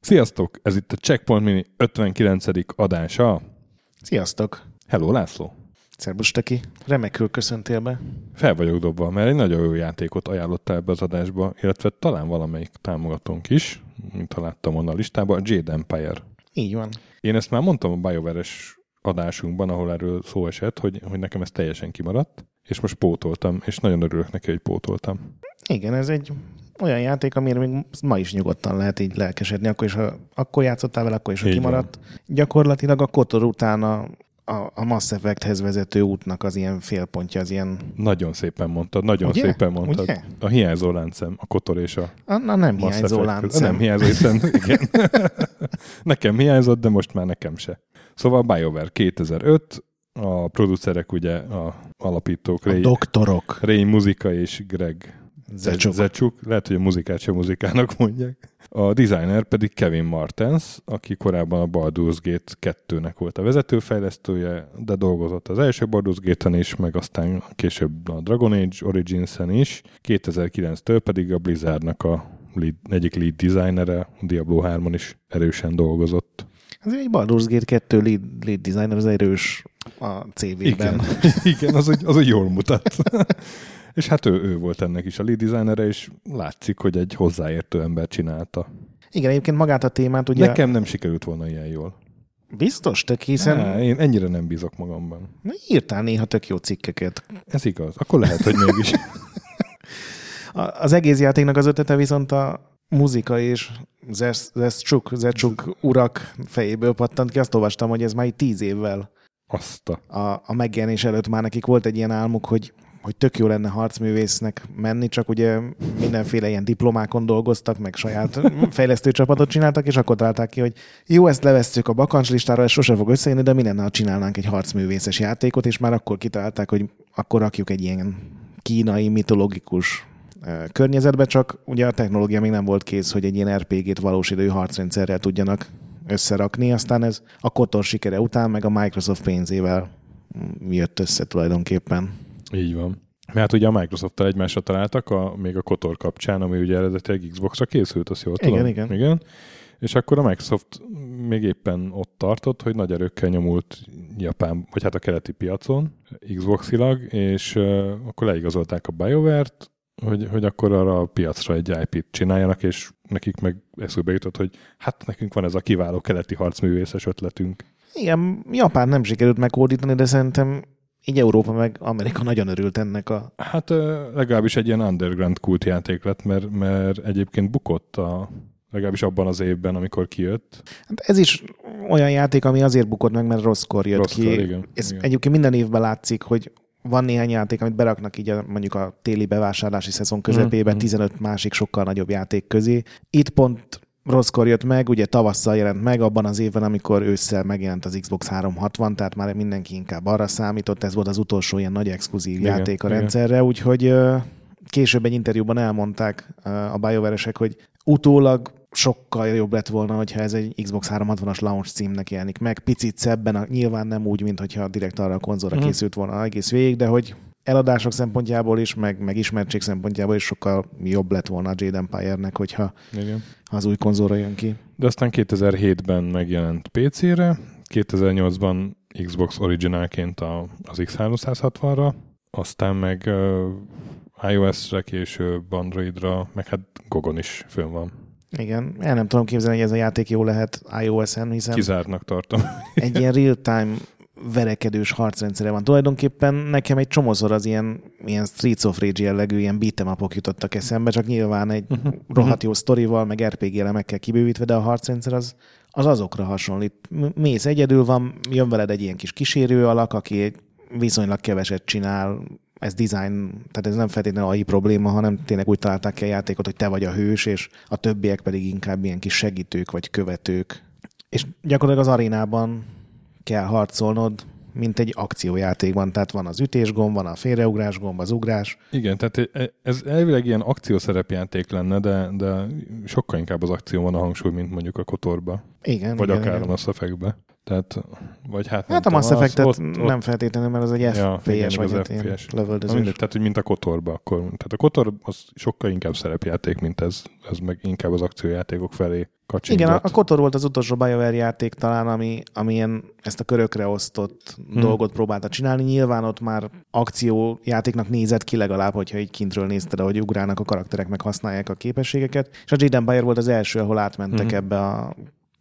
Sziasztok! Ez itt a Checkpoint Mini 59. adása. Sziasztok! Hello, László! Szerbus Teki, remekül köszöntél be. Fel vagyok dobva, mert egy nagyon jó játékot ajánlottál ebbe az adásba, illetve talán valamelyik támogatónk is, mint ha láttam volna a listában, a Jade Empire. Így van. Én ezt már mondtam a bioware adásunkban, ahol erről szó esett, hogy, hogy nekem ez teljesen kimaradt, és most pótoltam, és nagyon örülök neki, hogy pótoltam. Igen, ez egy olyan játék, amire még ma is nyugodtan lehet így lelkesedni, akkor is, ha akkor játszottál vele, akkor is, ha kimaradt. Van. Gyakorlatilag a Kotor után a, a, a Mass Effecthez vezető útnak az ilyen félpontja, az ilyen... Nagyon szépen mondtad, nagyon Ugye? szépen mondtad. Ugye? A hiányzó láncem, a Kotor és a... A, na nem Mass hiányzó Effect. láncem. Nem hiányzó, hiszen igen. nekem hiányzott, de most már nekem se. Szóval BioWare 2005, a producerek ugye a alapítók. A Ray, doktorok. Ray Muzika és Greg Zecsuk. Zecsuk. Lehet, hogy a muzikát sem muzikának mondják. A designer pedig Kevin Martens, aki korábban a Baldur's Gate 2-nek volt a vezetőfejlesztője, de dolgozott az első Baldur's Gate-en is, meg aztán később a Dragon Age Origins-en is. 2009-től pedig a Blizzardnak a lead, egyik lead designere, a Diablo 3-on is erősen dolgozott. Ez egy Baldur's Gate 2 lead, lead designer, az erős a CV-ben. Igen, Igen az, az, hogy jól mutat. És hát ő, ő volt ennek is a lead designere, és látszik, hogy egy hozzáértő ember csinálta. Igen, egyébként magát a témát ugye... Nekem nem sikerült volna ilyen jól. Biztos, tök hiszen... Há, én ennyire nem bízok magamban. Na, írtál néha tök jó cikkeket. Ez igaz. Akkor lehet, hogy mégis. az egész játéknak az ötlete viszont a muzika és Zeszcsuk, Zeszcsuk urak fejéből pattant ki. Azt olvastam, hogy ez már tíz évvel azt a... A, a megjelenés előtt már nekik volt egy ilyen álmuk, hogy hogy tök jó lenne harcművésznek menni, csak ugye mindenféle ilyen diplomákon dolgoztak, meg saját fejlesztő csapatot csináltak, és akkor találták ki, hogy jó, ezt levesszük a bakancslistára, ez sose fog összejönni, de mi lenne, ha csinálnánk egy harcművészes játékot, és már akkor kitalálták, hogy akkor rakjuk egy ilyen kínai, mitológikus környezetbe, csak ugye a technológia még nem volt kész, hogy egy ilyen RPG-t valós idő harcrendszerrel tudjanak összerakni, aztán ez a Kotor sikere után, meg a Microsoft pénzével jött össze tulajdonképpen. Így van. Mert ugye a Microsoft-tal egymásra találtak, a, még a Kotor kapcsán, ami ugye eredetileg Xbox-ra készült, azt jól tudom. Igen, igen. igen. És akkor a Microsoft még éppen ott tartott, hogy nagy erőkkel nyomult Japán, vagy hát a keleti piacon, Xboxilag, és uh, akkor leigazolták a BioWare-t, hogy, hogy akkor arra a piacra egy IP-t csináljanak, és nekik meg eszükbe jutott, hogy hát nekünk van ez a kiváló keleti harcművészes ötletünk. Igen, Japán nem sikerült megódítani, de szerintem így Európa meg Amerika nagyon örült ennek a... Hát legalábbis egy ilyen underground kult játék lett, mert, mert egyébként bukott a, legalábbis abban az évben, amikor kijött. Hát ez is olyan játék, ami azért bukott meg, mert rosszkor jött rosszkor, ki. Igen, ez igen. egyébként minden évben látszik, hogy van néhány játék, amit beraknak így a, mondjuk a téli bevásárlási szezon közepében, mm, 15 másik sokkal nagyobb játék közé. Itt pont rosszkor jött meg, ugye tavasszal jelent meg, abban az évben, amikor ősszel megjelent az Xbox 360, tehát már mindenki inkább arra számított, ez volt az utolsó ilyen nagy exkluzív igen, játék a igen. rendszerre, úgyhogy később egy interjúban elmondták a bioware hogy utólag sokkal jobb lett volna, hogyha ez egy Xbox 360-as launch címnek jelenik meg. Picit szebben, nyilván nem úgy, mint hogyha direkt arra a konzolra mm. készült volna egész végig, de hogy eladások szempontjából is, meg, meg ismertség szempontjából is sokkal jobb lett volna a Jade Empire-nek, hogyha Igen. az új konzolra jön ki. De aztán 2007-ben megjelent PC-re, 2008-ban Xbox Originalként a, az X360-ra, aztán meg uh, iOS-re, később Androidra, meg hát Gogon is fönn van. Igen, el nem tudom képzelni, hogy ez a játék jó lehet iOS-en, hiszen... Kizártnak tartom. egy ilyen real-time verekedős harcrendszere van. Tulajdonképpen nekem egy csomószor az ilyen, ilyen Streets of Rage jellegű ilyen beat'em jutottak eszembe, csak nyilván egy uh-huh. rohadt jó sztorival, meg RPG elemekkel kibővítve, de a harcrendszer az, az azokra hasonlít. Mész egyedül van, jön veled egy ilyen kis kísérő alak, aki viszonylag keveset csinál, ez design, tehát ez nem feltétlenül AI probléma, hanem tényleg úgy találták ki a játékot, hogy te vagy a hős, és a többiek pedig inkább ilyen kis segítők vagy követők. És gyakorlatilag az arénában kell harcolnod, mint egy akciójátékban. Tehát van az ütésgomb, van a félreugrás gomb, az ugrás. Igen, tehát ez elvileg ilyen akciószerepjáték lenne, de, de sokkal inkább az akció van a hangsúly, mint mondjuk a kotorba. Igen. Vagy igen, akár igen. a Mass. Tehát, vagy hát Hát a Mass Effect-et ott, nem feltétlenül, mert az egy ja, FPS igen, vagy egy FPS. lövöldözés. Mindegy, tehát, hogy mint a Kotorba akkor. Tehát a Kotor az sokkal inkább szerepjáték, mint ez. Ez meg inkább az akciójátékok felé kacsingat. Igen, a, a Kotor volt az utolsó BioWare játék talán, ami, ami ilyen, ezt a körökre osztott hmm. dolgot próbálta csinálni. Nyilván ott már akciójátéknak nézett ki legalább, hogyha így kintről nézted, ahogy ugrálnak a karakterek, meg használják a képességeket. És a Jaden Bayer volt az első, ahol átmentek hmm. ebbe a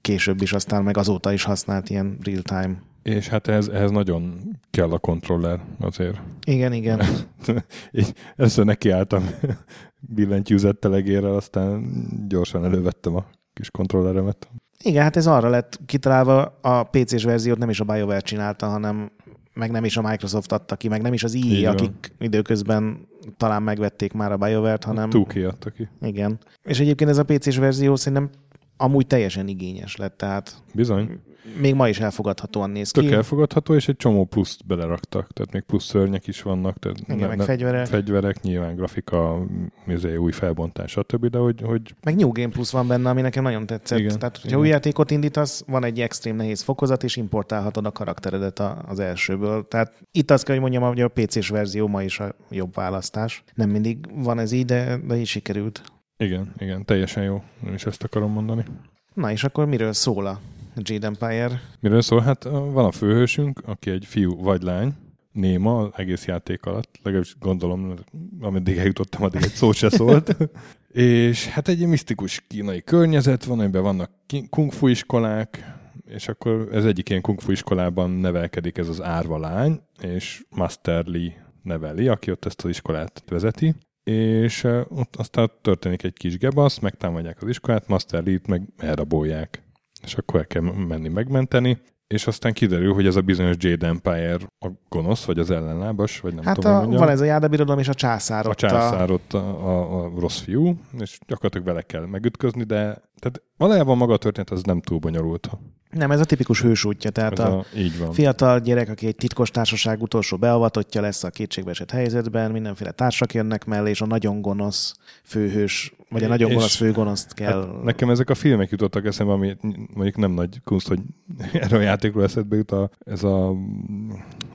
később is, aztán meg azóta is használt ilyen real-time. És hát ehhez, ehhez nagyon kell a kontroller azért. Igen, igen. Így először nekiálltam billentyűzettel egérrel, aztán gyorsan elővettem a kis kontrolleremet. Igen, hát ez arra lett kitalálva, a PC-s verziót nem is a BioWare csinálta, hanem meg nem is a Microsoft adta ki, meg nem is az EA, akik időközben talán megvették már a BioWare-t, hanem... Túki adta ki. Igen. És egyébként ez a PC-s verzió szerintem amúgy teljesen igényes lett, tehát Bizony. még ma is elfogadhatóan néz ki. Tök elfogadható, és egy csomó pluszt beleraktak, tehát még plusz szörnyek is vannak, tehát Igen, ne, meg ne, fegyverek. fegyverek, nyilván grafika, mizé, új felbontás, stb., de hogy, hogy... Meg New Game Plus van benne, ami nekem nagyon tetszett. Igen, tehát, hogyha Igen. új játékot indítasz, van egy extrém nehéz fokozat, és importálhatod a karakteredet az elsőből. Tehát itt azt kell, hogy mondjam, hogy a PC-s verzió ma is a jobb választás. Nem mindig van ez így, de, de így sikerült. Igen, igen, teljesen jó. Nem is ezt akarom mondani. Na és akkor miről szól a Jade Empire? Miről szól? Hát van a főhősünk, aki egy fiú vagy lány, néma egész játék alatt, legalábbis gondolom, ameddig eljutottam, addig egy szó se szólt. és hát egy misztikus kínai környezet van, amiben vannak kung fu iskolák, és akkor ez egyik ilyen kung fu iskolában nevelkedik ez az árva lány, és Master Lee neveli, aki ott ezt az iskolát vezeti, és ott aztán történik egy kis gebasz, megtámadják az iskolát, Master Lead meg elrabolják. És akkor el kell menni megmenteni, és aztán kiderül, hogy ez a bizonyos Jade Empire a gonosz, vagy az ellenlábas, vagy nem hát tudom, a, mondjam. van ez a jádabirodalom és a császár A császár ott a, a, a rossz fiú, és gyakorlatilag vele kell megütközni, de tehát valójában maga a történet az nem túl bonyolult. Nem, ez a tipikus hősútja, tehát a, a így van. fiatal gyerek, aki egy titkos társaság utolsó beavatottja lesz a kétségbeesett helyzetben, mindenféle társak jönnek mellé, és a nagyon gonosz főhős, vagy a nagyon gonosz főgonoszt kell... Hát nekem ezek a filmek jutottak eszembe, ami mondjuk nem nagy kunst, hogy erről a játékról eszedbe jut a, ez a,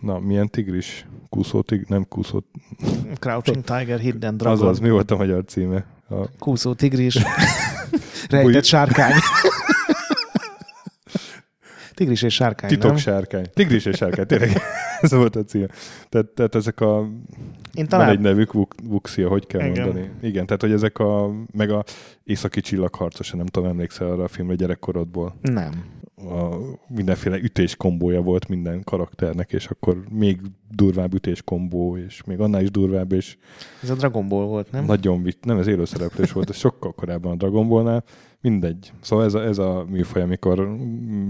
na, milyen tigris? Kúszó tig, nem kúszó... Crouching Tiger, Hidden Dragon. Azaz, mi volt a magyar címe? A... Kúszó tigris, rejtett sárkány. Tigris és sárkány, Titok nem? sárkány. Tigris és sárkány, tényleg ez volt a cím. Tehát, tehát ezek a... Én talán... Van egy nevük, Vuxia, hogy kell Igen. mondani. Igen, tehát hogy ezek a... Meg a Északi csillagharcos, nem tudom, emlékszel arra a filmre gyerekkorodból? Nem. A mindenféle ütés kombója volt minden karakternek, és akkor még durvább ütés kombó, és még annál is durvább, és... Ez a Dragon Ball volt, nem? Nagyon vitt, nem, ez élőszereplős volt, ez sokkal korábban a Dragon Ballnál. Mindegy. Szóval ez a, ez a műfaj, amikor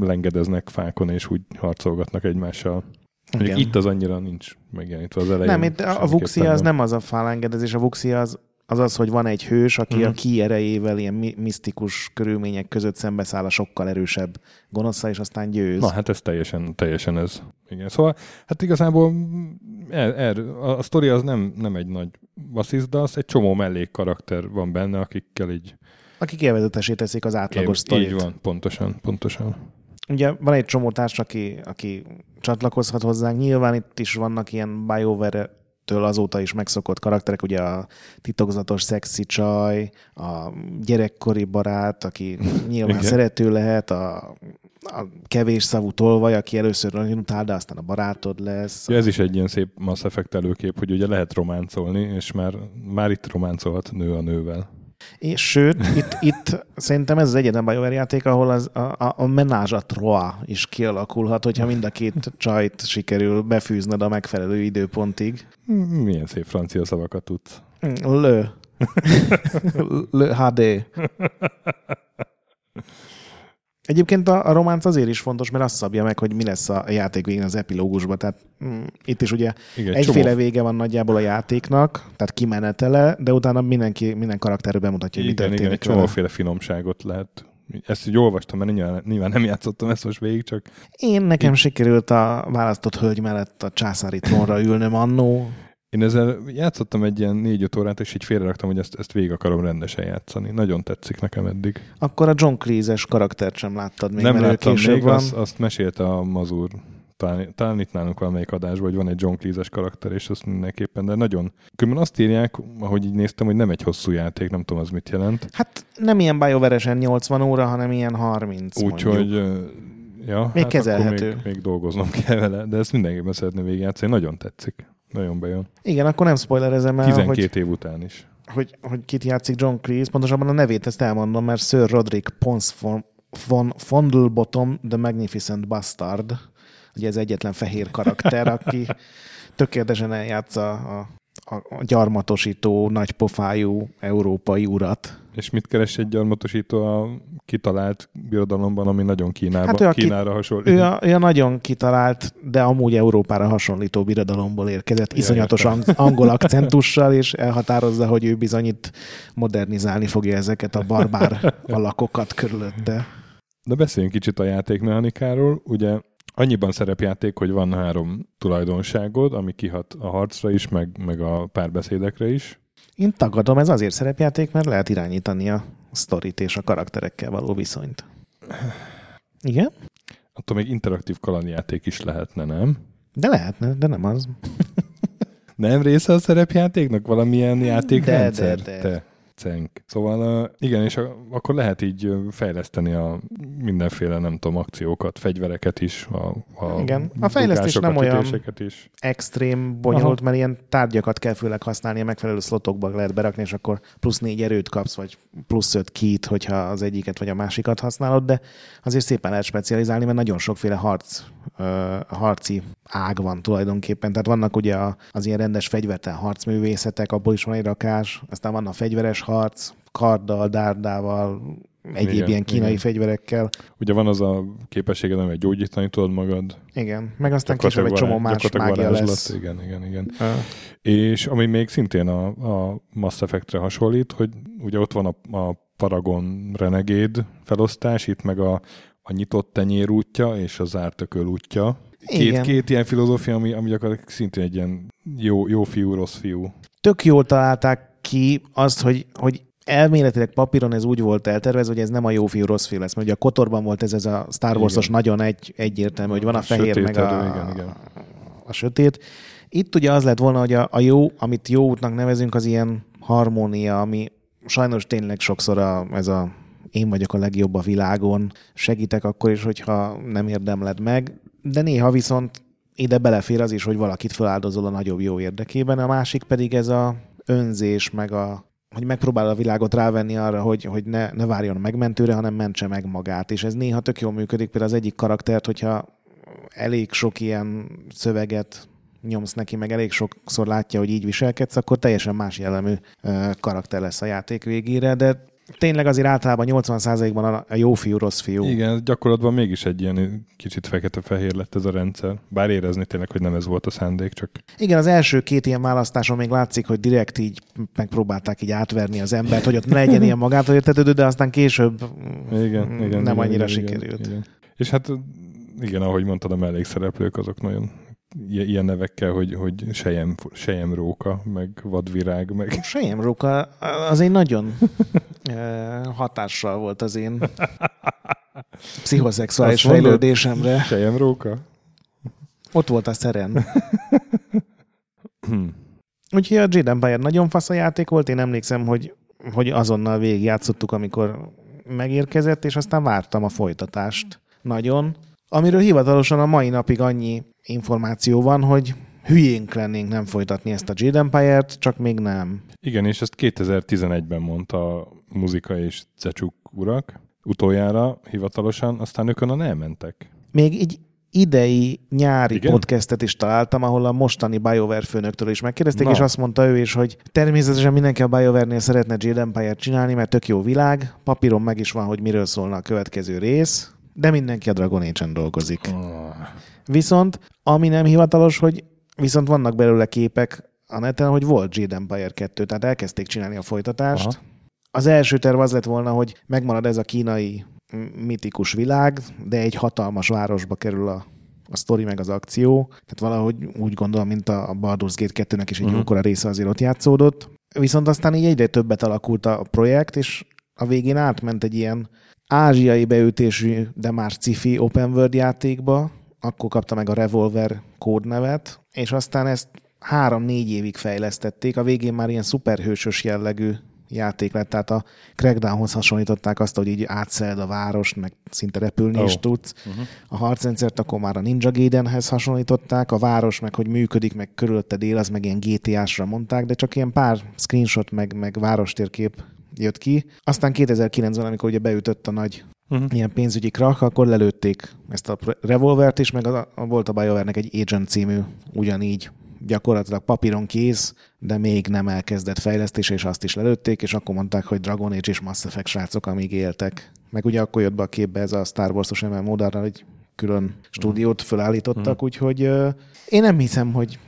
lengedeznek fákon, és úgy harcolgatnak egymással. Igen. Itt az annyira nincs megjelenítve az elején. Nem, itt a, a Vuxia az nem az a fálengedezés, a Vuxia az, az az, hogy van egy hős, aki uh-huh. a ki erejével ilyen mi- misztikus körülmények között szembeszáll a sokkal erősebb gonoszra, és aztán győz. Na, hát ez teljesen, teljesen ez. Igen. Szóval, hát igazából er, er, a, a sztori az nem, nem egy nagy basszizda, az egy csomó mellék karakter van benne, akikkel így akik élvezetesé teszik az átlagos sztorit. Így van, pontosan, pontosan. Ugye van egy csomó társ, aki, aki csatlakozhat hozzánk. Nyilván itt is vannak ilyen BioWare től azóta is megszokott karakterek, ugye a titokzatos szexi csaj, a gyerekkori barát, aki nyilván Igen. szerető lehet, a, a kevés szavú tolvaj, aki először nagyon utál, de aztán a barátod lesz. Ja, ez is egy ilyen szép Mass Effect előkép, hogy ugye lehet románcolni, és már, már itt románcolhat nő a nővel. És sőt, itt, itt szerintem ez az egyetlen BioWare játék, ahol az, a, a, a menázs a troa is kialakulhat, hogyha mind a két csajt sikerül befűzned a megfelelő időpontig. Milyen szép francia szavakat tudsz. Lő. Lő HD. Egyébként a, a románc azért is fontos, mert azt szabja meg, hogy mi lesz a játék végén az epilógusban. Tehát mm, itt is ugye Igen, egyféle csomó. vége van nagyjából a játéknak, tehát kimenetele, de utána mindenki, minden karakterről bemutatja, hogy mi történik. Igen, egy csomóféle finomságot lehet ezt így olvastam, mert nyilván, nyilván nem játszottam ezt most végig, csak... Én nekem így... sikerült a választott hölgy mellett a császári trónra ülnöm annó. Én ezzel játszottam egy ilyen négy-öt órát, és így félreraktam, hogy ezt, ezt végig akarom rendesen játszani. Nagyon tetszik nekem eddig. Akkor a John Cleese-es karaktert sem láttad még, Nem láttam még, van. Azt, azt mesélte a Mazur talán, talán itt nálunk valamelyik adásban, hogy van egy John Cleese-es karakter, és azt mindenképpen, de nagyon... Különben azt írják, ahogy így néztem, hogy nem egy hosszú játék, nem tudom, az mit jelent. Hát nem ilyen BioWare-esen 80 óra, hanem ilyen 30 Úgyhogy ja, még hát kezelhető. Még, még, dolgoznom kell vele, de ezt mindenképpen szeretném végigjátszani, nagyon tetszik. Nagyon bejön. Igen, akkor nem spoilerezem el, 12 hogy... év után is. hogy, hogy kit játszik John Cleese, pontosabban a nevét ezt elmondom, mert Sir Roderick Pons von, von Fondlebottom, The Magnificent Bastard, ugye ez egyetlen fehér karakter, aki tökéletesen eljátsza a, a, gyarmatosító, nagypofájú európai urat. És mit keres egy gyarmatosító a kitalált birodalomban, ami nagyon Kínába, hát ő a Kínára ki, hasonlít? Ő a, ő a nagyon kitalált, de amúgy Európára hasonlító birodalomból érkezett, ja, iszonyatos értem. angol akcentussal, és elhatározza, hogy ő bizony itt modernizálni fogja ezeket a barbár alakokat körülötte. De beszéljünk kicsit a játékmechanikáról. Ugye annyiban szerepjáték, hogy van három tulajdonságod, ami kihat a harcra is, meg, meg a párbeszédekre is. Én tagadom, ez azért szerepjáték, mert lehet irányítani a sztorit és a karakterekkel való viszonyt. Igen? Attól még interaktív kalandjáték is lehetne, nem? De lehetne, de nem az. nem része a szerepjátéknak valamilyen játékrendszer? De, de, de. Te cenk. Szóval igen, és akkor lehet így fejleszteni a mindenféle, nem tudom, akciókat, fegyvereket is, a, a Igen, a fejlesztés nem olyan is. extrém bonyolult, Aha. mert ilyen tárgyakat kell főleg használni, a megfelelő szlotokba lehet berakni, és akkor plusz négy erőt kapsz, vagy plusz öt kit, hogyha az egyiket vagy a másikat használod, de azért szépen lehet specializálni, mert nagyon sokféle harc, harci ág van tulajdonképpen. Tehát vannak ugye az ilyen rendes fegyvertel harcművészetek, abból is van egy rakás, aztán van a fegyveres harc, karddal, dárdával, egyéb igen, ilyen kínai igen. fegyverekkel. Ugye van az a képességed, hogy gyógyítani tudod magad. Igen, meg aztán később egy csomó más mágia lesz. Igen, igen, igen. Uh. És ami még szintén a, a Mass Effect-re hasonlít, hogy ugye ott van a, a Paragon Renegade felosztás, itt meg a, a nyitott tenyér útja és a zárt ököl útja. Két, két ilyen filozófia, ami, ami gyakorlatilag szintén egy ilyen jó, jó fiú, rossz fiú. Tök jól találták ki azt, hogy, hogy elméletileg papíron ez úgy volt eltervezve, hogy ez nem a jó fiú, rossz fiú lesz. Mert ugye a Kotorban volt ez, ez a Star Wars-os nagyon egy, egyértelmű, hogy van a, a fehér, meg a, igen, igen. a sötét. Itt ugye az lett volna, hogy a, a jó, amit jó útnak nevezünk, az ilyen harmónia, ami sajnos tényleg sokszor a, ez a én vagyok a legjobb a világon, segítek akkor is, hogyha nem érdemled meg, de néha viszont ide belefér az is, hogy valakit feláldozol a nagyobb jó érdekében, a másik pedig ez a önzés, meg a hogy megpróbál a világot rávenni arra, hogy, hogy ne, ne várjon megmentőre, hanem mentse meg magát. És ez néha tök jól működik, például az egyik karaktert, hogyha elég sok ilyen szöveget nyomsz neki, meg elég sokszor látja, hogy így viselkedsz, akkor teljesen más jellemű karakter lesz a játék végére, de tényleg azért általában 80%-ban a jó fiú, rossz fiú. Igen, gyakorlatban mégis egy ilyen kicsit fekete-fehér lett ez a rendszer. Bár érezni tényleg, hogy nem ez volt a szándék, csak... Igen, az első két ilyen választáson még látszik, hogy direkt így megpróbálták így átverni az embert, hogy ott ne legyen ilyen magától értetődő, de aztán később igen, igen, nem igen, annyira igen, sikerült. Igen, igen. És hát igen, ahogy mondtad, a mellékszereplők azok nagyon ilyen nevekkel, hogy, hogy sejem, sejem róka, meg vadvirág, meg... Sejem róka az egy nagyon hatással volt az én pszichoszexuális fejlődésemre. Sejem róka? Ott volt a szeren. Úgyhogy a Jade Empire nagyon fasz a játék volt, én emlékszem, hogy, hogy azonnal végigjátszottuk, amikor megérkezett, és aztán vártam a folytatást. Nagyon. Amiről hivatalosan a mai napig annyi információ van, hogy hülyénk lennénk nem folytatni ezt a Jade Empire-t, csak még nem. Igen, és ezt 2011-ben mondta a Muzika és Cecsuk urak, utoljára hivatalosan, aztán ők onnan elmentek. Még egy idei nyári Igen? podcastet is találtam, ahol a mostani BioWare főnöktől is megkérdezték, Na. és azt mondta ő is, hogy természetesen mindenki a BioWare-nél szeretne Jade Empire-t csinálni, mert tök jó világ, papíron meg is van, hogy miről szólna a következő rész, de mindenki a Dragon Age-en dolgozik. Viszont, ami nem hivatalos, hogy viszont vannak belőle képek a neten, hogy volt Jade Empire 2, tehát elkezdték csinálni a folytatást. Aha. Az első terv az lett volna, hogy megmarad ez a kínai mitikus világ, de egy hatalmas városba kerül a, a sztori meg az akció, tehát valahogy úgy gondolom, mint a Baldur's Gate 2-nek is egy uh-huh. jókora része azért ott játszódott. Viszont aztán így egyre többet alakult a projekt, és a végén átment egy ilyen ázsiai beütésű, de más cifi open world játékba, akkor kapta meg a Revolver kódnevet, és aztán ezt három-négy évig fejlesztették, a végén már ilyen szuperhősös jellegű játék lett, tehát a Crackdownhoz hasonlították azt, hogy így átszeled a várost, meg szinte repülni oh. is tudsz. Uh-huh. A harcrendszert akkor már a Ninja Gaidenhez hasonlították, a város meg hogy működik, meg körülötted él, az meg ilyen GTA-sra mondták, de csak ilyen pár screenshot, meg, meg várostérkép jött ki. Aztán 2009-ben, amikor ugye beütött a nagy uh-huh. ilyen pénzügyi krak, akkor lelőtték ezt a revolvert is, meg a, a volt a BioWare-nek egy Agent című ugyanígy gyakorlatilag papíron kész, de még nem elkezdett fejlesztés, és azt is lelőtték, és akkor mondták, hogy Dragon Age és Mass Effect srácok, amíg éltek. Meg ugye akkor jött be a képbe ez a Star Wars-os MMO, egy külön stúdiót fölállítottak, mm. úgyhogy uh, én nem hiszem, hogy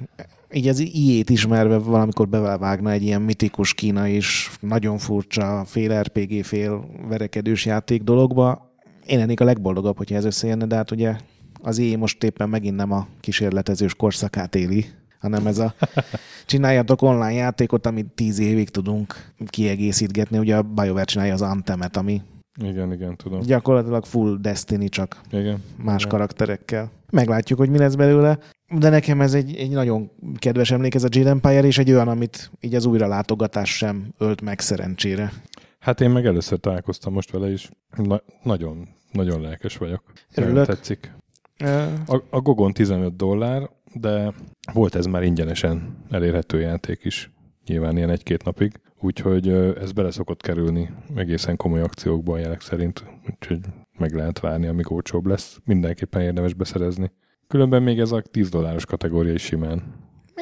így az iét ismerve valamikor bevágna egy ilyen mitikus kína is, nagyon furcsa, fél RPG, fél verekedős játék dologba. Én ennék a legboldogabb, hogyha ez összejönne, de hát ugye az IE most éppen megint nem a kísérletezős korszakát éli, hanem ez a csináljatok online játékot, amit tíz évig tudunk kiegészítgetni. Ugye a BioWare csinálja az Antemet, ami igen, igen, tudom. Gyakorlatilag full Destiny, csak igen, más igen. karakterekkel. Meglátjuk, hogy mi lesz belőle. De nekem ez egy, egy nagyon kedves emlék, ez a Jade Empire, és egy olyan, amit így az újra látogatás sem ölt meg szerencsére. Hát én meg először találkoztam most vele is. Na, nagyon, nagyon lelkes vagyok. Örülök. tetszik. A, a Gogon 15 dollár, de volt ez már ingyenesen elérhető játék is, nyilván ilyen egy-két napig, úgyhogy ez bele szokott kerülni egészen komoly akciókban jelek szerint, úgyhogy meg lehet várni, amíg olcsóbb lesz. Mindenképpen érdemes beszerezni. Különben még ez a 10 dolláros kategória is simán.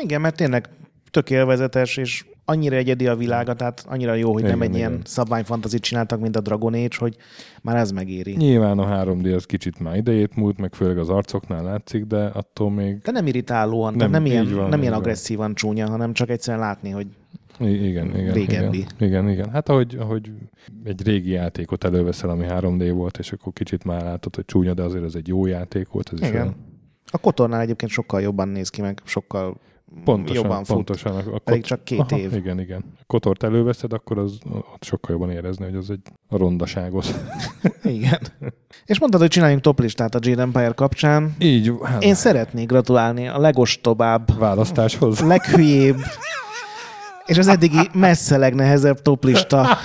Igen, mert tényleg tök élvezetes, és annyira egyedi a világa, tehát annyira jó, hogy igen, nem egy igen. ilyen szabványfantazit csináltak, mint a Dragon Age, hogy már ez megéri. Nyilván a 3D az kicsit már idejét múlt, meg főleg az arcoknál látszik, de attól még... De nem irritálóan, nem, nem ilyen, van, nem ilyen agresszívan csúnya, hanem csak egyszerűen látni, hogy igen, igen, régebbi. Igen, igen, igen. Hát ahogy, ahogy egy régi játékot előveszel, ami 3D volt, és akkor kicsit már látod, hogy csúnya, de azért ez egy jó játék volt. Ez igen. Is olyan... A Kotornál egyébként sokkal jobban néz ki, meg sokkal pontosan, jobban fut. Pontosan. A kot... Csak két Aha, év. Igen, igen. A kotort előveszed, akkor az ott sokkal jobban érezni, hogy az egy a rondaságot. igen. És mondtad, hogy csináljunk toplistát a Jade Empire kapcsán. Így. Hát, Én szeretnék gratulálni a legostobább, választáshoz. Leghülyébb és az eddigi messze legnehezebb toplista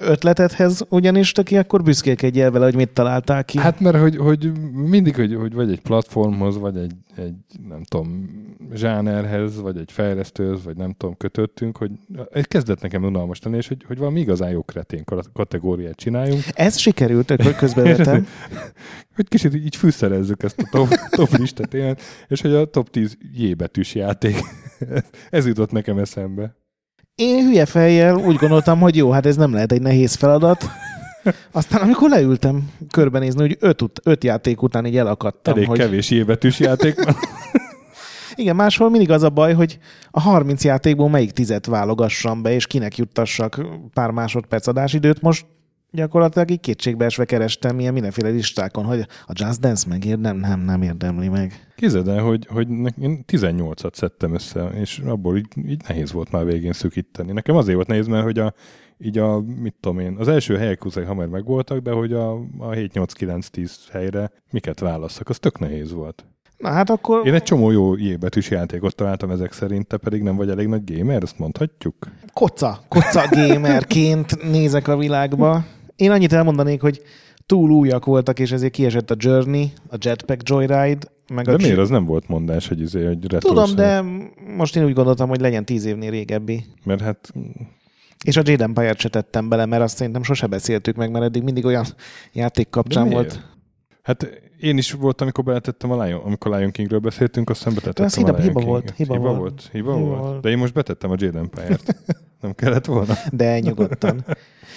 ötletedhez ugyanis ki akkor büszkélkedj el vele, hogy mit találtál ki. Hát mert hogy, hogy mindig, hogy, hogy vagy egy platformhoz, vagy egy, egy nem tudom, zsánerhez, vagy egy fejlesztőhöz, vagy nem tudom, kötöttünk, hogy ez kezdett nekem unalmas lenni, és hogy, hogy valami igazán jó kretén kategóriát csináljunk. Ez sikerült, hogy közbevetem. hogy kicsit így fűszerezzük ezt a top, top listát, és hogy a top 10 J betűs játék. ez jutott nekem eszembe. Én hülye fejjel úgy gondoltam, hogy jó, hát ez nem lehet egy nehéz feladat. Aztán amikor leültem körbenézni, hogy öt, ut- öt játék után így elakadtam. Elég hogy... kevés évetűs játék. Igen, máshol mindig az a baj, hogy a 30 játékból melyik tizet válogassam be, és kinek juttassak pár másodperc adásidőt. Most gyakorlatilag így kétségbeesve kerestem ilyen mindenféle listákon, hogy a Just Dance megérdem, nem, nem érdemli meg. Képzeld el, hogy, hogy én 18-at szedtem össze, és abból így, így nehéz volt már végén szükíteni. Nekem azért volt nehéz, mert hogy a, így a, mit tudom én, az első helyek uzai hamar megvoltak, de hogy a, a 7-8-9-10 helyre miket válasszak, az tök nehéz volt. Na hát akkor... Én egy csomó jó jébetűs játékot találtam ezek szerint, te pedig nem vagy elég nagy gamer, ezt mondhatjuk? Koca, koca gamerként nézek a világba. Én annyit elmondanék, hogy túl újak voltak, és ezért kiesett a Journey, a Jetpack Joyride, meg de a miért? Az nem volt mondás, hogy, izé, hogy retro Tudom, de most én úgy gondoltam, hogy legyen tíz évnél régebbi. Mert hát... És a Jade Empire-t se tettem bele, mert azt szerintem sose beszéltük meg, mert eddig mindig olyan játék kapcsán volt. Hát én is voltam, amikor beletettem a Lion, amikor Lion Kingről beszéltünk, azt betettem az a hiba, Lion hiba volt, hiba, hiba volt. volt. Hiba, hiba volt. volt. De én most betettem a Jade Empire-t. Nem kellett volna? De nyugodtan.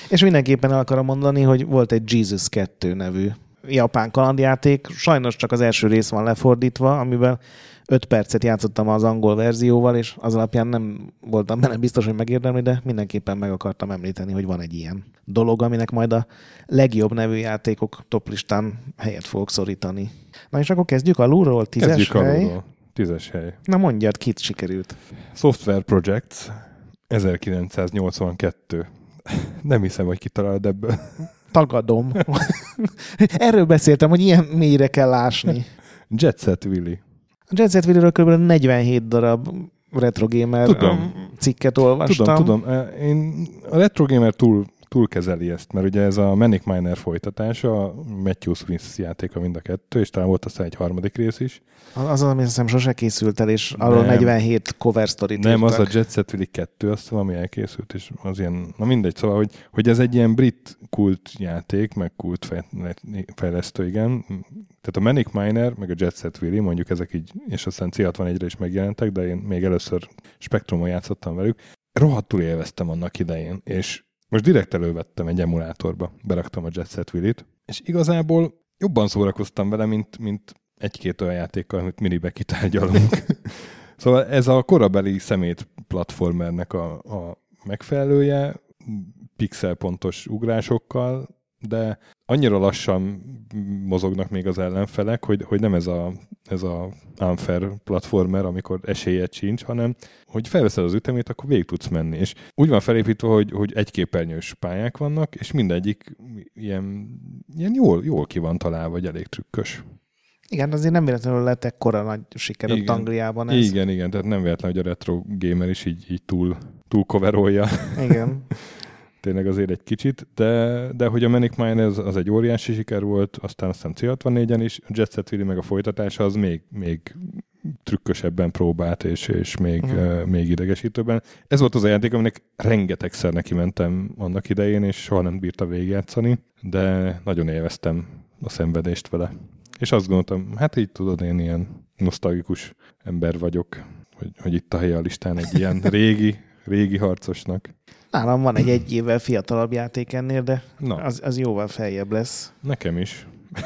És mindenképpen el akarom mondani, hogy volt egy Jesus 2 nevű japán kalandjáték. Sajnos csak az első rész van lefordítva, amiben 5 percet játszottam az angol verzióval, és az alapján nem voltam benne biztos, hogy megérdemli, de mindenképpen meg akartam említeni, hogy van egy ilyen dolog, aminek majd a legjobb nevű játékok toplistán helyet fogok szorítani. Na és akkor kezdjük alulról, tízes Kezdjük hely. alulról. Tízes hely. Na mondjad, kit sikerült. Software Projects 1982. Nem hiszem, hogy kitalálod ebből. Tagadom. Erről beszéltem, hogy ilyen mélyre kell ásni. Jet Set Willy. A Jet Set Video-ről kb. 47 darab retro gamer Tudom. cikket olvastam. Tudom, tudom. Én, a Retro Gamer túl, túl kezeli ezt, mert ugye ez a Manic Miner folytatása, a Matthew Smith játéka mind a kettő, és talán volt aztán egy harmadik rész is. Az az, ami hiszem sosem készült el, és arról Nem. 47 cover story Nem, az a Jet Set Willy 2, azt tudom, ami elkészült, és az ilyen, na mindegy, szóval, hogy, hogy ez egy ilyen brit kult játék, meg kult fej- fejlesztő, igen. Tehát a Manic Miner, meg a Jet Set Willy, mondjuk ezek így, és aztán C61-re is megjelentek, de én még először Spectrumon játszottam velük. Rohadtul élveztem annak idején, és most direkt elővettem egy emulátorba, beraktam a Jet Set Willy-t, és igazából jobban szórakoztam vele, mint, mint egy-két olyan játékkal, amit minibe kitárgyalunk. szóval ez a korabeli szemét platformernek a, a megfelelője, pixelpontos ugrásokkal, de annyira lassan mozognak még az ellenfelek, hogy, hogy nem ez a, ez a unfair platformer, amikor esélyed sincs, hanem hogy felveszed az ütemét, akkor végig tudsz menni. És úgy van felépítve, hogy, hogy egyképernyős pályák vannak, és mindegyik ilyen, ilyen jól, jól ki van találva, vagy elég trükkös. Igen, azért nem véletlenül lett ekkora nagy siker Igen. Angliában ez. Igen, igen, tehát nem véletlen, hogy a retro gamer is így, így túl, túl coverolja. Igen. tényleg azért egy kicsit, de, de hogy a Manic Mine az, az egy óriási siker volt, aztán aztán C64-en is, a Jet Set Willy meg a folytatása az még, még trükkösebben próbált, és, és még, uh-huh. uh, még idegesítőbben. Ez volt az a játék, aminek rengetegszer neki mentem annak idején, és soha nem bírta végigjátszani, de nagyon élveztem a szenvedést vele. És azt gondoltam, hát így tudod, én ilyen nosztalgikus ember vagyok, hogy, hogy itt a helye a listán egy ilyen régi, régi harcosnak. Nálam van egy egy évvel fiatalabb játék ennél, de Na, az, az jóval feljebb lesz. nekem is.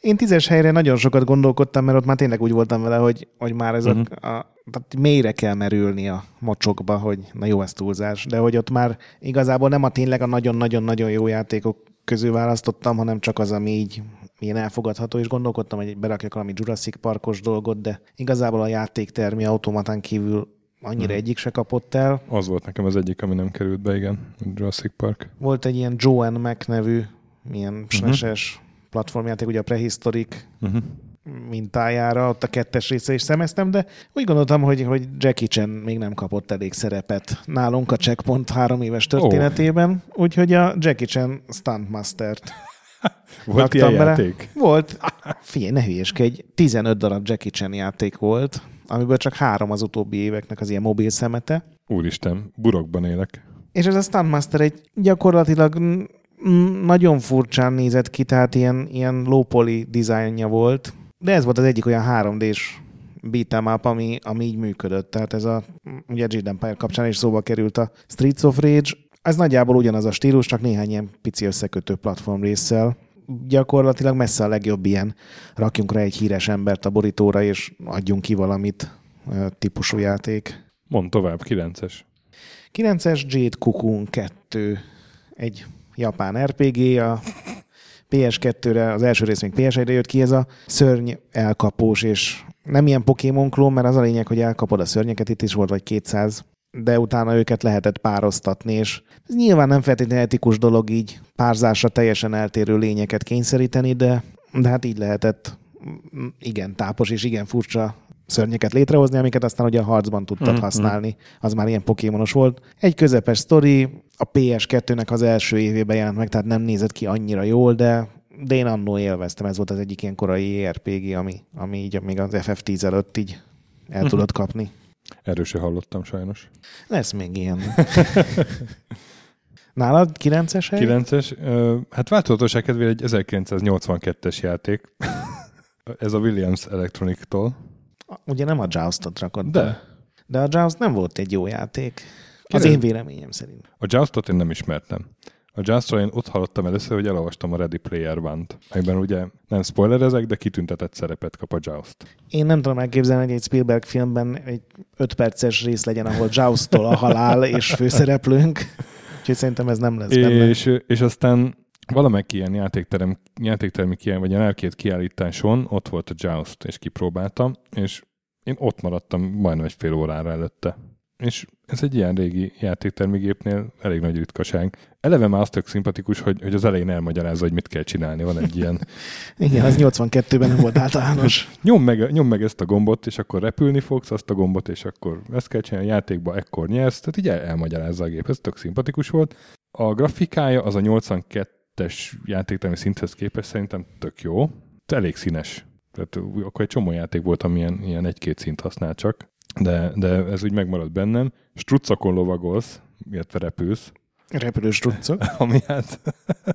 Én tízes helyre nagyon sokat gondolkodtam, mert ott már tényleg úgy voltam vele, hogy, hogy már ez uh-huh. a, a, tehát mélyre kell merülni a mocsokba, hogy na jó, ez túlzás, de hogy ott már igazából nem a tényleg a nagyon-nagyon-nagyon jó játékok közül választottam, hanem csak az, ami így ilyen elfogadható, és gondolkodtam, hogy berakjak valami Jurassic Parkos dolgot, de igazából a játéktermi automatán kívül annyira Mhm. egyik se kapott el. Az volt nekem az egyik, ami nem került be, igen. Jurassic Park. Volt egy ilyen Joan Mac nevű, ilyen SNES-es platformjáték, ugye a Prehistoric Uh-huh. Mintájára, ott a kettes része is szemeztem, de úgy gondoltam, hogy, hogy Jackie Chan még nem kapott elég szerepet nálunk a Checkpoint három éves történetében, úgyhogy a Jackie Chan Stuntmaster-t Volt ilyen bele. játék? Volt. Figyelj, ne hülyeskedj, 15 darab Jackie Chan játék volt, amiből csak három az utóbbi éveknek az ilyen mobil szemete. Úristen, burokban élek. És ez a Stuntmaster egy gyakorlatilag nagyon furcsán nézett ki, tehát ilyen, ilyen low poly dizájnja volt, de ez volt az egyik olyan 3D-s beat'em up, ami, ami így működött. Tehát ez a, ugye Jade Empire kapcsán is szóba került a Streets of Rage, ez nagyjából ugyanaz a stílus, csak néhány ilyen pici összekötő platform résszel. Gyakorlatilag messze a legjobb ilyen rakjunk rá egy híres embert a borítóra, és adjunk ki valamit típusú játék. Mond tovább, 9-es. 9-es Jade Cocoon 2, egy japán RPG, a PS2-re, az első rész még PS1-re jött ki, ez a szörny elkapós, és nem ilyen Pokémon klón, mert az a lényeg, hogy elkapod a szörnyeket, itt is volt vagy 200, de utána őket lehetett pároztatni, és ez nyilván nem feltétlenül etikus dolog így párzásra teljesen eltérő lényeket kényszeríteni, de, de hát így lehetett. Mm, igen tápos és igen furcsa szörnyeket létrehozni, amiket aztán ugye a harcban tudtad Mhm. használni. Az már ilyen pokémonos volt. Egy közepes sztori, a PS2-nek az első évében jelent meg, tehát nem nézett ki annyira jól, de, de én annó élveztem. Ez volt az egyik ilyen korai RPG, ami, ami így még az FF10 előtt így el Mhm. tudod kapni. Erről se hallottam sajnos. Lesz még ilyen. Nálad 9-es hely? 9-es, ö, hát változatosság kedvére egy 1982-es játék. Ez a Williams Electronic-tól. Ugye nem a Joust-ot rakod De. be. De a Joust nem volt egy jó játék. Az Kinek? én véleményem szerint. A Joustot én nem ismertem. A Joustról én ott hallottam először, hogy elolvastam a Ready Player One-t, amiben ugye nem spoilerezek, de kitüntetett szerepet kap a Joust. Én nem tudom elképzelni, hogy egy Spielberg filmben egy 5 perces rész legyen, ahol Joust-tól a halál és főszereplőnk. Úgyhogy szerintem ez nem lesz benne. És, és aztán valamelyik ilyen játékterem, játéktermi kiáll, vagy ilyen elkét kiállításon ott volt a Joust, és kipróbáltam, és én ott maradtam majdnem egy fél órára előtte. És ez egy ilyen régi játéktermi gépnél elég nagy ritkaság. Eleve már az tök szimpatikus, hogy, hogy az elején elmagyarázza, hogy mit kell csinálni. Van egy ilyen... Igen, az 82-ben nem volt általános. nyom, meg, nyom meg ezt a gombot, és akkor repülni fogsz, azt a gombot, és akkor ezt kell csinálni, a játékba ekkor nyersz. Tehát így el, elmagyarázza a gép. Ez tök szimpatikus volt. A grafikája az a 82-es játéktermi szinthez képest szerintem tök jó. Elég színes. Tehát akkor egy csomó játék volt, amilyen ilyen egy-két szint használ csak de, de ez úgy megmaradt bennem. Struccakon lovagolsz, illetve repülsz. Repülő struccok. Ami hát,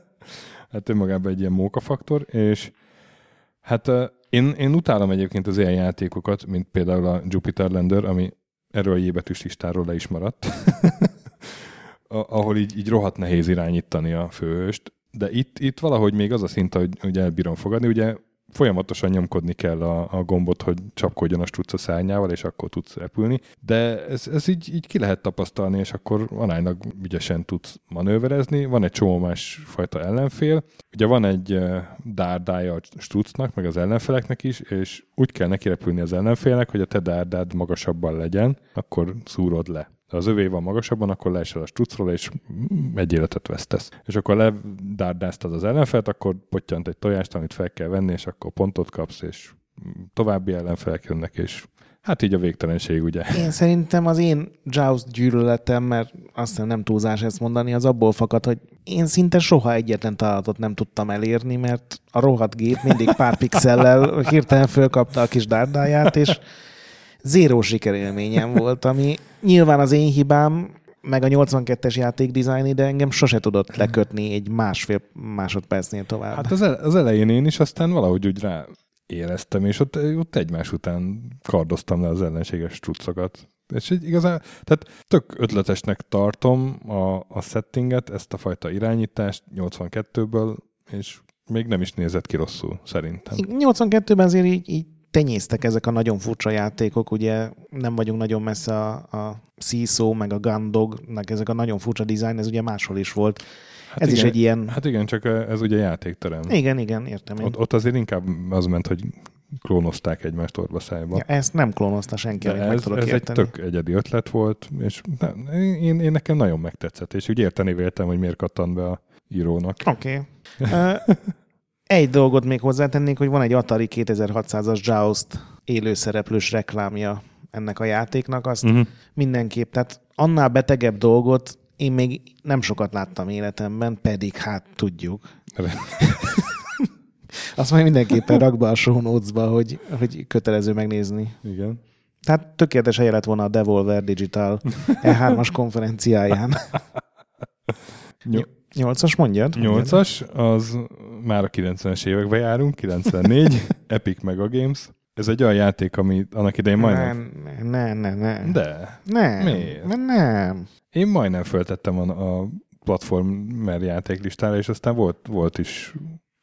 hát önmagában egy ilyen mókafaktor, és hát én, én utálom egyébként az ilyen játékokat, mint például a Jupiter Lander, ami erről a jébetűs listáról le is maradt, ahol így, így rohadt nehéz irányítani a főhőst, de itt, itt valahogy még az a szint, hogy, hogy elbírom fogadni. Ugye folyamatosan nyomkodni kell a, a gombot, hogy csapkodjon a strucca szárnyával, és akkor tudsz repülni. De ez, ez így, így ki lehet tapasztalni, és akkor aránylag ügyesen tudsz manőverezni. Van egy csomó más fajta ellenfél. Ugye van egy dárdája a struccnak, meg az ellenfeleknek is, és úgy kell neki repülni az ellenfélnek, hogy a te dárdád magasabban legyen, akkor szúrod le ha az övé van magasabban, akkor leesel a strucról, és egy életet vesztesz. És akkor ledárdáztad az ellenfelt, akkor pottyant egy tojást, amit fel kell venni, és akkor pontot kapsz, és további ellenfelek jönnek, és Hát így a végtelenség, ugye? Én szerintem az én Joust gyűlöletem, mert azt hiszem nem túlzás ezt mondani, az abból fakad, hogy én szinte soha egyetlen találatot nem tudtam elérni, mert a rohadt gép mindig pár pixellel hirtelen fölkapta a kis dárdáját, és zéró sikerélményem volt, ami nyilván az én hibám, meg a 82-es játék dizájn, de engem sose tudott lekötni egy másfél másodpercnél tovább. Hát az, az elején én is, aztán valahogy úgy rá éreztem, és ott, ott egymás után kardoztam le az ellenséges truccokat. És így igazán, tehát tök ötletesnek tartom a, a settinget, ezt a fajta irányítást 82-ből, és még nem is nézett ki rosszul, szerintem. 82-ben azért így, így tenyésztek ezek a nagyon furcsa játékok, ugye nem vagyunk nagyon messze a, a Seesaw, meg a Gundog, ezek a nagyon furcsa dizájn, ez ugye máshol is volt. Hát ez igen, is egy ilyen... Hát igen, csak ez ugye játékterem. Igen, igen, értem. Ott, ott azért inkább az ment, hogy klónozták egymást orba szájba. Ja, ezt nem klónozta senki, ez, meg ez érteni. egy tök egyedi ötlet volt, és nem, én, én nekem nagyon megtetszett, és úgy érteni véltem, hogy miért kattant be a írónak. Oké. Okay. Egy dolgot még hozzátennék, hogy van egy Atari 2600-as Joust élőszereplős reklámja ennek a játéknak, azt uh-huh. mindenképp, tehát annál betegebb dolgot én még nem sokat láttam életemben, pedig hát tudjuk. Azt majd mindenképpen rak be a show notes-ba, hogy, hogy kötelező megnézni. Igen. Tehát tökéletes helye lett volna a Devolver Digital E3-as konferenciáján. Nyolcas mondjad? Nyolcas, az már a 90-es években járunk, 94, Epic Mega Games. Ez egy olyan játék, ami annak idején majdnem... Nem, nem, nem. De? Nem. Miért? Nem. Én majdnem föltettem a, a platformer játéklistára, és aztán volt, volt is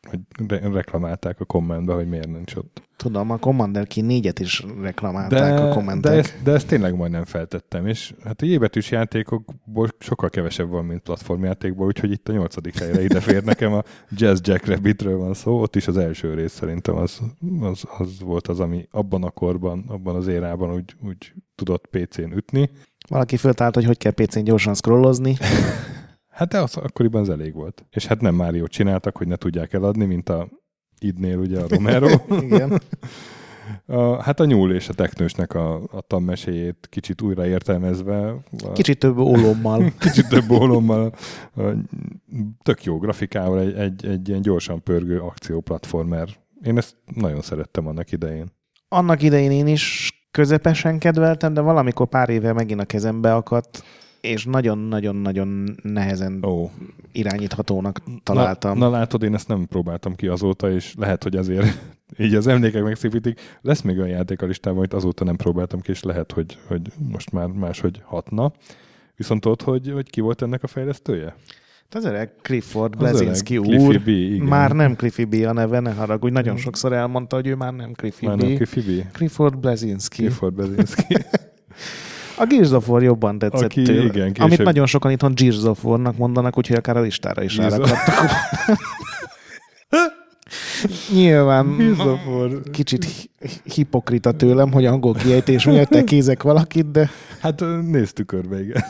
hogy re- reklamálták a kommentbe, hogy miért nincs ott. Tudom, a Commander Key 4-et is reklamálták de, a kommentek. De ezt, de ezt tényleg majdnem feltettem, és hát a jébetűs játékokból sokkal kevesebb van, mint platformjátékból, úgyhogy itt a nyolcadik helyre ide fér nekem a Jazz Jack Rabbitről van szó, ott is az első rész szerintem az, az, az volt az, ami abban a korban, abban az érában úgy, úgy tudott PC-n ütni. Valaki föltált, hogy hogy kell PC-n gyorsan scrollozni. Hát de az akkoriban az elég volt. És hát nem Mário csináltak, hogy ne tudják eladni, mint a idnél ugye a Romero. Igen. A, hát a nyúl és a teknősnek a, a tanmeséjét kicsit újra értelmezve. A, kicsit több ólommal. kicsit több ólommal. A, tök jó grafikával, egy, egy, egy ilyen gyorsan pörgő akcióplatformer. Én ezt nagyon szerettem annak idején. Annak idején én is közepesen kedveltem, de valamikor pár éve megint a kezembe akadt és nagyon-nagyon-nagyon nehezen oh. irányíthatónak találtam. Na, na látod, én ezt nem próbáltam ki azóta, és lehet, hogy azért így az emlékek megszépítik. Lesz még olyan játék a listában, amit azóta nem próbáltam ki, és lehet, hogy, hogy most már máshogy hatna. Viszont tudod, hogy, hogy ki volt ennek a fejlesztője? Hát az öreg Clifford Blazinski úr. B, igen. Már nem Cliffy B a neve, ne haragudj. Nagyon sokszor elmondta, hogy ő már nem Cliffy már B. Nem Cliffy B. Clifford Blazinski. Clifford Blazinski. A Gears of War jobban tetszett Aki, tőle, igen, később... Amit nagyon sokan itthon Gears of War-nak mondanak, úgyhogy akár a listára is rárakadtak. Nyilván kicsit hipokrita tőlem, hogy angol kiejtés miatt kézek valakit, de... Hát néztük körbe, igen.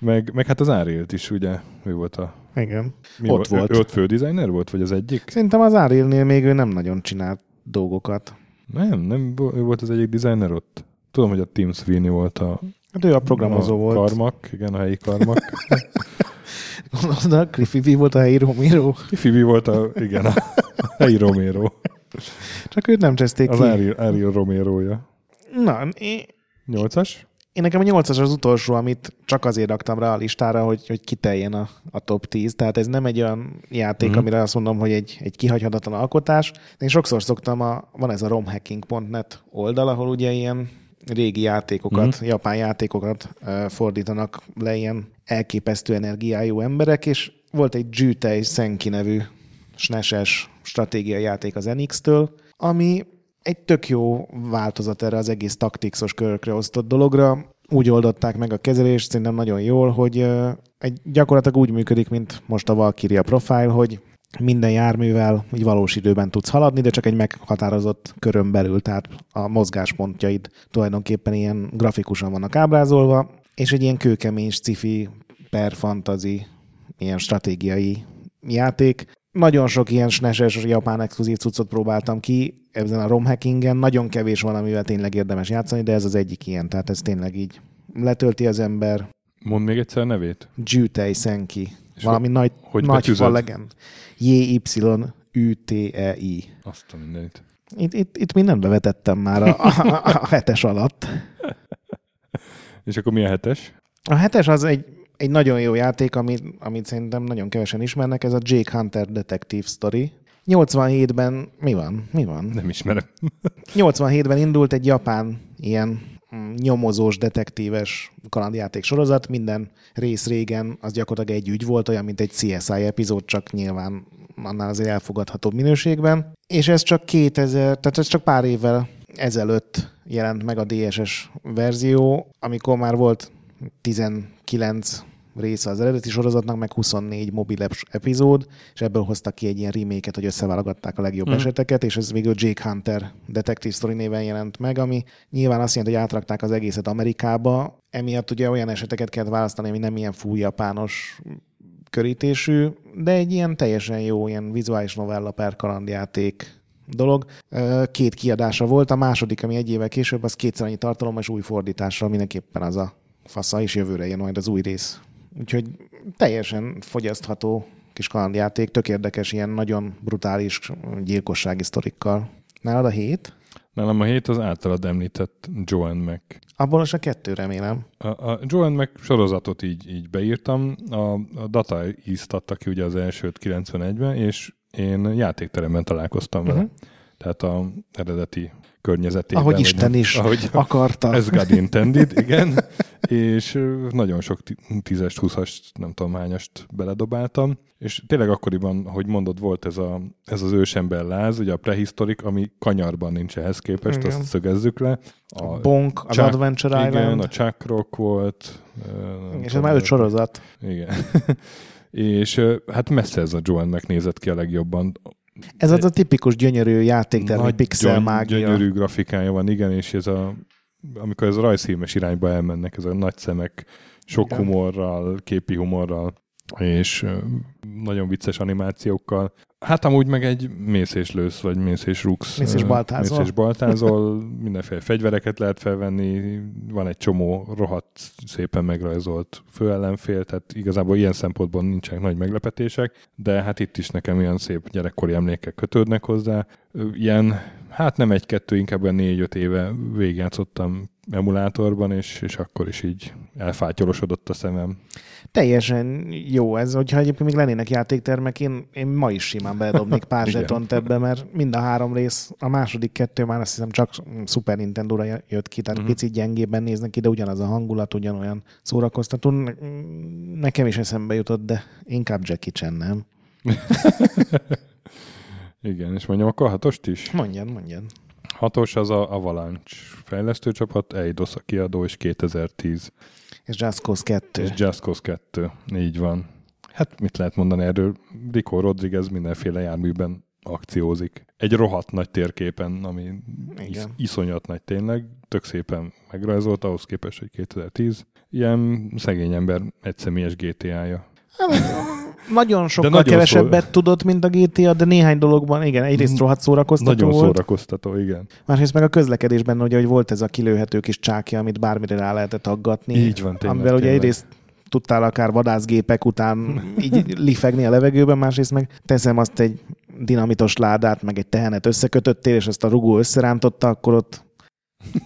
Meg, meg hát az Árilt is, ugye, ő volt a... Igen, Mi ott volt. Ő, ott fődesigner volt, vagy az egyik? Szerintem az Árilnél még ő nem nagyon csinált dolgokat. Nem, nem, ő volt az egyik designer ott. Tudom, hogy a Tim Sweeney volt a... Hát ő a programozó a volt. Karmak, igen, a helyi karmak. Gondolod, Cliffy B volt a helyi Romero? Cliffy B volt a, igen, a helyi Romero. Csak őt nem cseszték az ki. Az Ariel, Ariel Romero-ja. Na, én... Nyolcas? Én nekem a nyolcas az utolsó, amit csak azért raktam rá a listára, hogy, hogy kiteljen a, a top 10. Tehát ez nem egy olyan játék, mm-hmm. amire azt mondom, hogy egy, egy kihagyhatatlan alkotás. Én sokszor szoktam, a, van ez a romhacking.net oldal, ahol ugye ilyen régi játékokat, mm. japán játékokat fordítanak le ilyen elképesztő energiájú emberek, és volt egy Jutei Senki nevű SNES-es stratégiai játék az NX-től, ami egy tök jó változat erre az egész taktikszos körökre osztott dologra. Úgy oldották meg a kezelést, szerintem nagyon jól, hogy egy gyakorlatilag úgy működik, mint most a Valkyria Profile, hogy minden járművel így valós időben tudsz haladni, de csak egy meghatározott körön belül, tehát a mozgáspontjaid tulajdonképpen ilyen grafikusan vannak ábrázolva, és egy ilyen kőkemény sci per fantasy, ilyen stratégiai játék. Nagyon sok ilyen SNES-es japán exkluzív cuccot próbáltam ki, ezen a ROM hackingen nagyon kevés van, amivel tényleg érdemes játszani, de ez az egyik ilyen, tehát ez tényleg így letölti az ember. Mond még egyszer a nevét. Jutei Senki. És Valami hogy, nagy, hogy nagy falegen. J-Y-U-T-E-I. Azt a mindenit. Itt, itt, itt mindent bevetettem már a, a, a hetes alatt. És akkor mi a hetes? A hetes az egy, egy nagyon jó játék, amit, amit szerintem nagyon kevesen ismernek, ez a Jake Hunter Detective Story. 87-ben mi van? Mi van? Nem ismerem. 87-ben indult egy japán ilyen nyomozós, detektíves kalandjáték sorozat. Minden rész régen az gyakorlatilag egy ügy volt, olyan, mint egy CSI epizód, csak nyilván annál azért elfogadhatóbb minőségben. És ez csak 2000, tehát ez csak pár évvel ezelőtt jelent meg a DSS verzió, amikor már volt 19 része az eredeti sorozatnak, meg 24 mobil epizód, és ebből hoztak ki egy ilyen remake hogy összeválogatták a legjobb mm. eseteket, és ez végül Jake Hunter Detective Story néven jelent meg, ami nyilván azt jelenti, hogy átrakták az egészet Amerikába, emiatt ugye olyan eseteket kellett választani, ami nem ilyen full japános körítésű, de egy ilyen teljesen jó, ilyen vizuális novella per kalandjáték dolog. Két kiadása volt, a második, ami egy évvel később, az kétszer annyi tartalom, és új fordításra mindenképpen az a fasza, és jövőre jön majd az új rész. Úgyhogy teljesen fogyasztható kis kalandjáték, tök érdekes, ilyen nagyon brutális gyilkossági sztorikkal. Nálad a hét? Nálam a hét az általad említett Joan Mac. Abból az a kettő, remélem. A, a Joan Mac sorozatot így, így beírtam. A, a Data East adta ki ugye az elsőt 91-ben, és én játékteremben találkoztam uh-huh. vele. Mhm. Tehát a eredeti környezetében. Ahogy Isten is ahogy akarta. Ez God intended, igen. és nagyon sok tízest, húszast, nem tudom hányast beledobáltam. És tényleg akkoriban, hogy mondod, volt ez, a, ez az ősember láz, ugye a prehisztorik, ami kanyarban nincs ehhez képest, igen. azt szögezzük le. A, a Bonk, az Chuck, Adventure igen, Island. Igen, a Chuck Rock volt. És ez már öt sorozat. Igen. és hát messze ez a Joan megnézett ki a legjobban. Ez az a tipikus gyönyörű játéktermi pixel mágia. Gyönyörű grafikája van, igen, és ez a, amikor ez a rajzfilmes irányba elmennek, ez a nagy szemek, sok igen. humorral, képi humorral, és nagyon vicces animációkkal. Hát amúgy meg egy mész és lősz, vagy mész és rúgsz. Mész és baltázol. Mész és baltázol, mindenféle fegyvereket lehet felvenni, van egy csomó rohadt, szépen megrajzolt főellenfél, tehát igazából ilyen szempontból nincsenek nagy meglepetések, de hát itt is nekem ilyen szép gyerekkori emlékek kötődnek hozzá. Ilyen, hát nem egy-kettő, inkább olyan négy-öt éve végigjátszottam emulátorban, és, és akkor is így elfátyolosodott a szemem teljesen jó ez, hogyha egyébként még lennének játéktermek, én, én ma is simán bedobnék pár zsetont ebbe, mert mind a három rész, a második kettő már azt hiszem csak Super Nintendo-ra jött ki, tehát uh-huh. picit gyengébben néznek ki, de ugyanaz a hangulat, ugyanolyan szórakoztató. Nekem is eszembe jutott, de inkább Jackie Chan, nem? Igen, és mondjam akkor a hatost is? Mondjan, mondjan. Hatos az a Avalanche fejlesztőcsapat, Eidos a kiadó, és 2010. És Cause 2. És Cause 2, így van. Hát mit lehet mondani erről? Rico Rodriguez mindenféle járműben akciózik. Egy rohadt nagy térképen, ami is, iszonyat nagy tényleg, tök szépen megrajzolt, ahhoz képest, hogy 2010. Ilyen szegény ember egyszemélyes GTA-ja. Nagyon sokkal nagyon kevesebbet szó... tudott, mint a GTA, de néhány dologban, igen, egyrészt rohadt szórakoztató Nagyon volt. szórakoztató, igen. Másrészt meg a közlekedésben, ugye, hogy volt ez a kilőhető kis csákja, amit bármire rá lehetett aggatni. Így van, tényleg, Amivel ugye egyrészt tudtál akár vadászgépek után így lifegni a levegőben, másrészt meg teszem azt egy dinamitos ládát, meg egy tehenet összekötöttél, és ezt a rugó összerántotta, akkor ott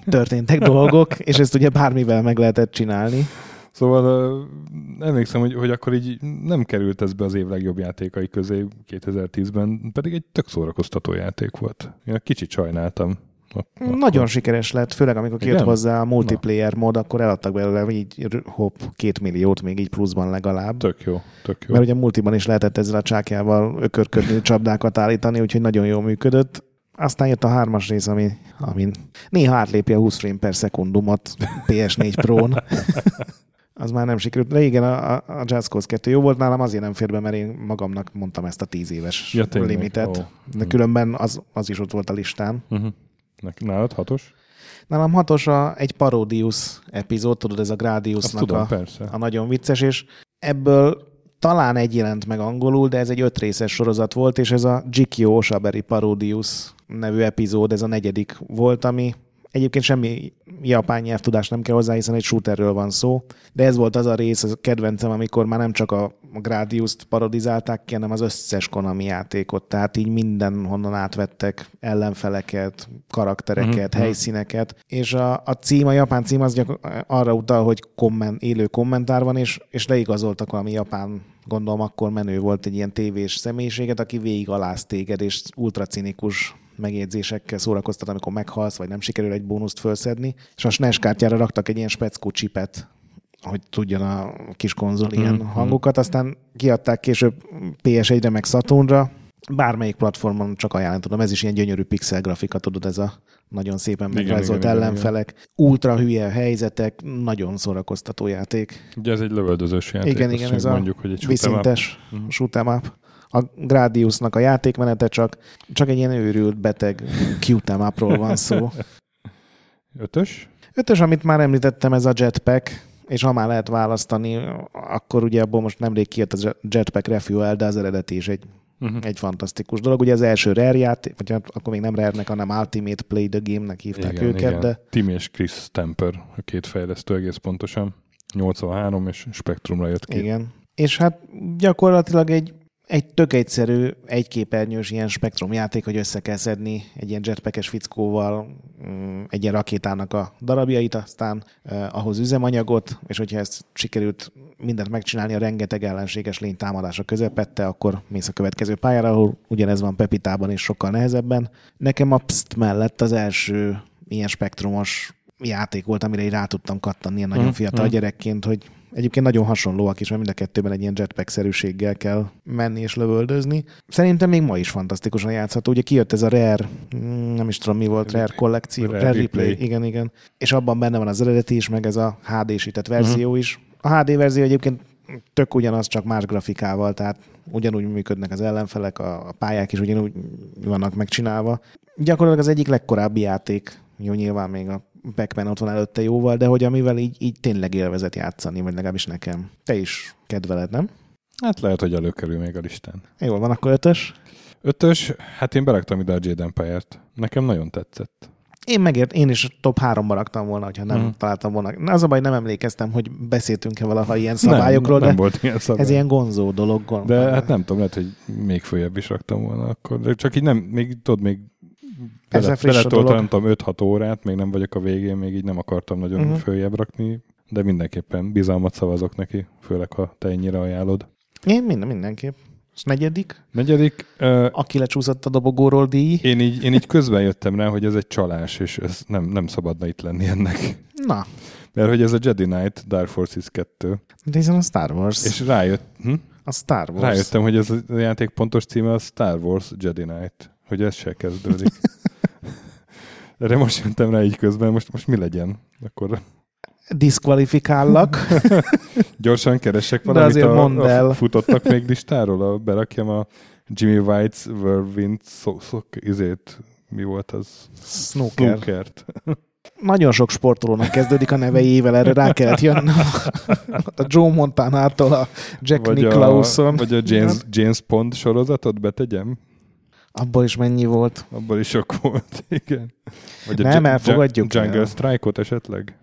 történtek dolgok, és ezt ugye bármivel meg lehetett csinálni. Szóval uh, emlékszem, hogy, hogy akkor így nem került ez be az év legjobb játékai közé 2010-ben, pedig egy tök szórakoztató játék volt. Én kicsit sajnáltam. Akkor... Nagyon sikeres lett, főleg amikor kijött Igen? hozzá a multiplayer Na. mód, akkor eladtak belőle így hopp, két milliót még így pluszban legalább. Tök jó, tök jó. Mert ugye multiban is lehetett ezzel a csákjával ökörködni, csapdákat állítani, úgyhogy nagyon jól működött. Aztán jött a hármas rész, ami, ami néha átlépi a 20 frame per szekundumot PS4 Pro-n. az már nem sikerült. De igen, a, a Jazz Cause 2 jó volt nálam, azért nem fér be, mert én magamnak mondtam ezt a 10 éves ja, limitet. Oh. De különben az, az is ott volt a listán. Uh-huh. Nálad hatos? Nálam hatos a, egy Parodius epizód, tudod, ez a Gradiusnak tudom, a, persze. a nagyon vicces, és ebből talán egy jelent meg angolul, de ez egy ötrészes sorozat volt, és ez a Jikyo Osaberi Parodius nevű epizód, ez a negyedik volt, ami Egyébként semmi japán nyelvtudás nem kell hozzá, hiszen egy shooterről van szó, de ez volt az a rész, a kedvencem, amikor már nem csak a Gradius-t parodizálták ki, hanem az összes Konami játékot, tehát így mindenhonnan átvettek ellenfeleket, karaktereket, mm-hmm. helyszíneket, és a, a cím, a japán cím az gyak, arra utal, hogy komment, élő kommentár van, és, és leigazoltak valami japán gondolom akkor menő volt egy ilyen tévés személyiséget, aki végig aláz téged, és ultracinikus megjegyzésekkel szórakoztat, amikor meghalsz, vagy nem sikerül egy bónuszt felszedni. És a SNES kártyára raktak egy ilyen speckó csipet, hogy tudjon a kis konzol ilyen mm-hmm. hangokat, aztán kiadták később PS1-re meg Saturnra, bármelyik platformon csak ajánlani tudom, ez is ilyen gyönyörű pixel grafika, tudod, ez a nagyon szépen megrajzolt ellenfelek, igen. ultra hülye helyzetek, nagyon szórakoztató játék. Ugye ez egy lövöldözős játék. Igen, igen, ez mondjuk, a hogy egy viszintes shoot'em up. A Gradiusnak a játékmenete csak, csak egy ilyen őrült, beteg cute upról van szó. Ötös? Ötös, amit már említettem, ez a jetpack, és ha már lehet választani, akkor ugye abból most nemrég kijött a Jetpack Refuel, de az eredeti is egy uh-huh. egy fantasztikus dolog. Ugye az első Rare játék, vagy hát akkor még nem Rare-nek, hanem Ultimate Play the Game-nek hívták igen, őket. Igen. De... Tim és Chris Stamper, a két fejlesztő egész pontosan. 83 és Spectrumra jött ki. Igen. És hát gyakorlatilag egy egy tök egyszerű, egyképernyős ilyen spektrum játék, hogy össze kell szedni egy ilyen jetpackes fickóval mm, egy ilyen rakétának a darabjait, aztán eh, ahhoz üzemanyagot, és hogyha ezt sikerült mindent megcsinálni a rengeteg ellenséges lény támadása közepette, akkor mész a következő pályára, ahol ugyanez van Pepitában és sokkal nehezebben. Nekem a PST mellett az első ilyen spektrumos játék volt, amire így rá tudtam kattanni ilyen nagyon mm, fiatal mm. gyerekként, hogy Egyébként nagyon hasonlóak is, mert mind a kettőben egy ilyen jetpack-szerűséggel kell menni és lövöldözni. Szerintem még ma is fantasztikusan játszható. Ugye kijött ez a Rare, mm, nem is tudom mi volt, Rare kollekció, Rare, Rare Replay. Replay. Igen, igen. És abban benne van az eredeti is, meg ez a HD-sített verzió uh-huh. is. A HD verzió egyébként tök ugyanaz, csak más grafikával, tehát ugyanúgy működnek az ellenfelek, a pályák is ugyanúgy vannak megcsinálva. Gyakorlatilag az egyik legkorábbi játék, jó nyilván még a Pac-Man ott van előtte jóval, de hogy amivel így, így tényleg élvezet játszani, vagy legalábbis nekem. Te is kedveled, nem? Hát lehet, hogy előkerül még a listán. Jó, van akkor ötös? Ötös, hát én beraktam ide a Jade Empire-t. Nekem nagyon tetszett. Én megért, én is top háromba raktam volna, hogyha nem mm. találtam volna. Na, az a baj, nem emlékeztem, hogy beszéltünk-e valaha ilyen szabályokról, nem, nem de volt ilyen szabály. ez ilyen gonzó dolog. Gond, de hát nem tudom, lehet, hogy még följebb is raktam volna akkor. De csak így nem, még tudod, még bele, beletoltam, nem tudom, 5-6 órát, még nem vagyok a végén, még így nem akartam nagyon uh-huh. följebb rakni, de mindenképpen bizalmat szavazok neki, főleg ha te ennyire ajánlod. Én minden, mindenképp. És negyedik? Negyedik. Uh, Aki lecsúszott a dobogóról díj. Én így, én így közben jöttem rá, hogy ez egy csalás, és ez nem, nem szabadna itt lenni ennek. Na. Mert hogy ez a Jedi Knight Dark Forces 2. De ez a Star Wars. És rájött... Hm? A Star Wars. Rájöttem, hogy ez a játék pontos címe a Star Wars Jedi Knight. Hogy ez se kezdődik. Erre most jöttem rá így közben, most, most mi legyen? Akkor diszkvalifikállak. Gyorsan keresek valamit a, mondd el. a futottak még listáról, a, berakjam a Jimmy White's Whirlwind szok, szok, izét, mi volt az? Snooker. Snookert. Nagyon sok sportolónak kezdődik a neveivel, erre rá kellett jönnöm. A Joe Montanától a Jack vagy Nicholson. A, vagy a James, James Pond sorozatot betegyem? Abból is mennyi volt? Abból is sok volt, igen. Vagy Nem, a elfogadjuk Jungle el. Strike-ot esetleg?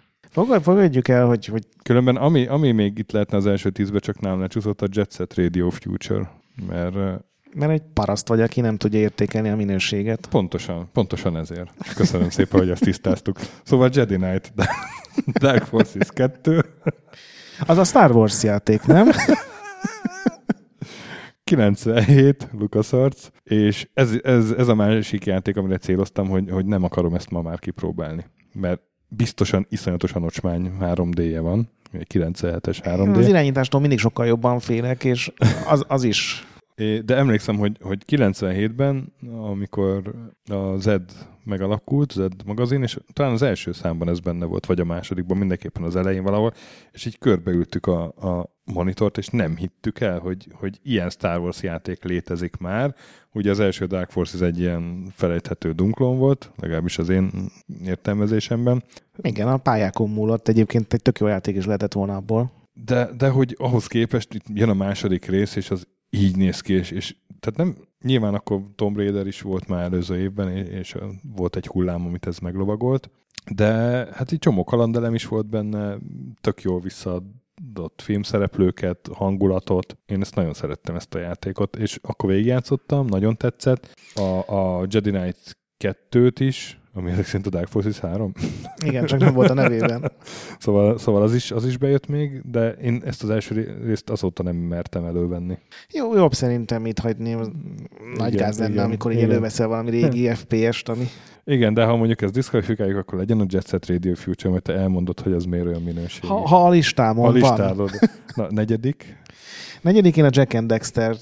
Fogadjuk el, hogy, hogy... Különben ami, ami még itt lehetne az első tízbe, csak nálam lecsúszott a Jet Set Radio Future, mert mert egy paraszt vagy, aki nem tudja értékelni a minőséget. Pontosan, pontosan ezért. Köszönöm szépen, hogy ezt tisztáztuk. Szóval Jedi Knight, Dark Forces 2. Az a Star Wars játék, nem? 97, LucasArts, és ez, ez, ez a másik játék, amire céloztam, hogy, hogy nem akarom ezt ma már kipróbálni. Mert biztosan iszonyatosan ocsmány 3D-je van, 97-es 3D. Az irányítástól mindig sokkal jobban félek, és az, az is de emlékszem, hogy, hogy 97-ben, amikor a Zed megalakult, Zed magazin, és talán az első számban ez benne volt, vagy a másodikban, mindenképpen az elején valahol, és így körbeültük a, a monitort, és nem hittük el, hogy, hogy ilyen Star Wars játék létezik már. Ugye az első Dark Forces egy ilyen felejthető dunklon volt, legalábbis az én értelmezésemben. Igen, a pályákon múlott egyébként egy tök jó játék is lehetett volna abból. De, de hogy ahhoz képest itt jön a második rész, és az így néz ki, és, és tehát nem, nyilván akkor Tom Raider is volt már előző évben, és volt egy hullám, amit ez meglovagolt, de hát így csomó kalandelem is volt benne, tök jól visszaadott filmszereplőket, hangulatot. Én ezt nagyon szerettem, ezt a játékot, és akkor végigjátszottam, nagyon tetszett. A, a Jedi Knight 2-t is, ami ezek szerint a Dark Forces 3. Igen, csak nem volt a nevében. szóval, szóval az, is, az is bejött még, de én ezt az első részt azóta nem mertem elővenni. Jó, jobb szerintem itt hagyni. Nagy igen, gáz lenne, igen, amikor igen. így előveszel valami régi FPS-t, ami... Igen, de ha mondjuk ezt diszkvalifikáljuk, akkor legyen a Jet Set Radio Future, mert te elmondod, hogy az miért olyan minőségű. Ha, ha a listámon a listálod. van. Na, negyedik. Negyedikén a Jack and Dexter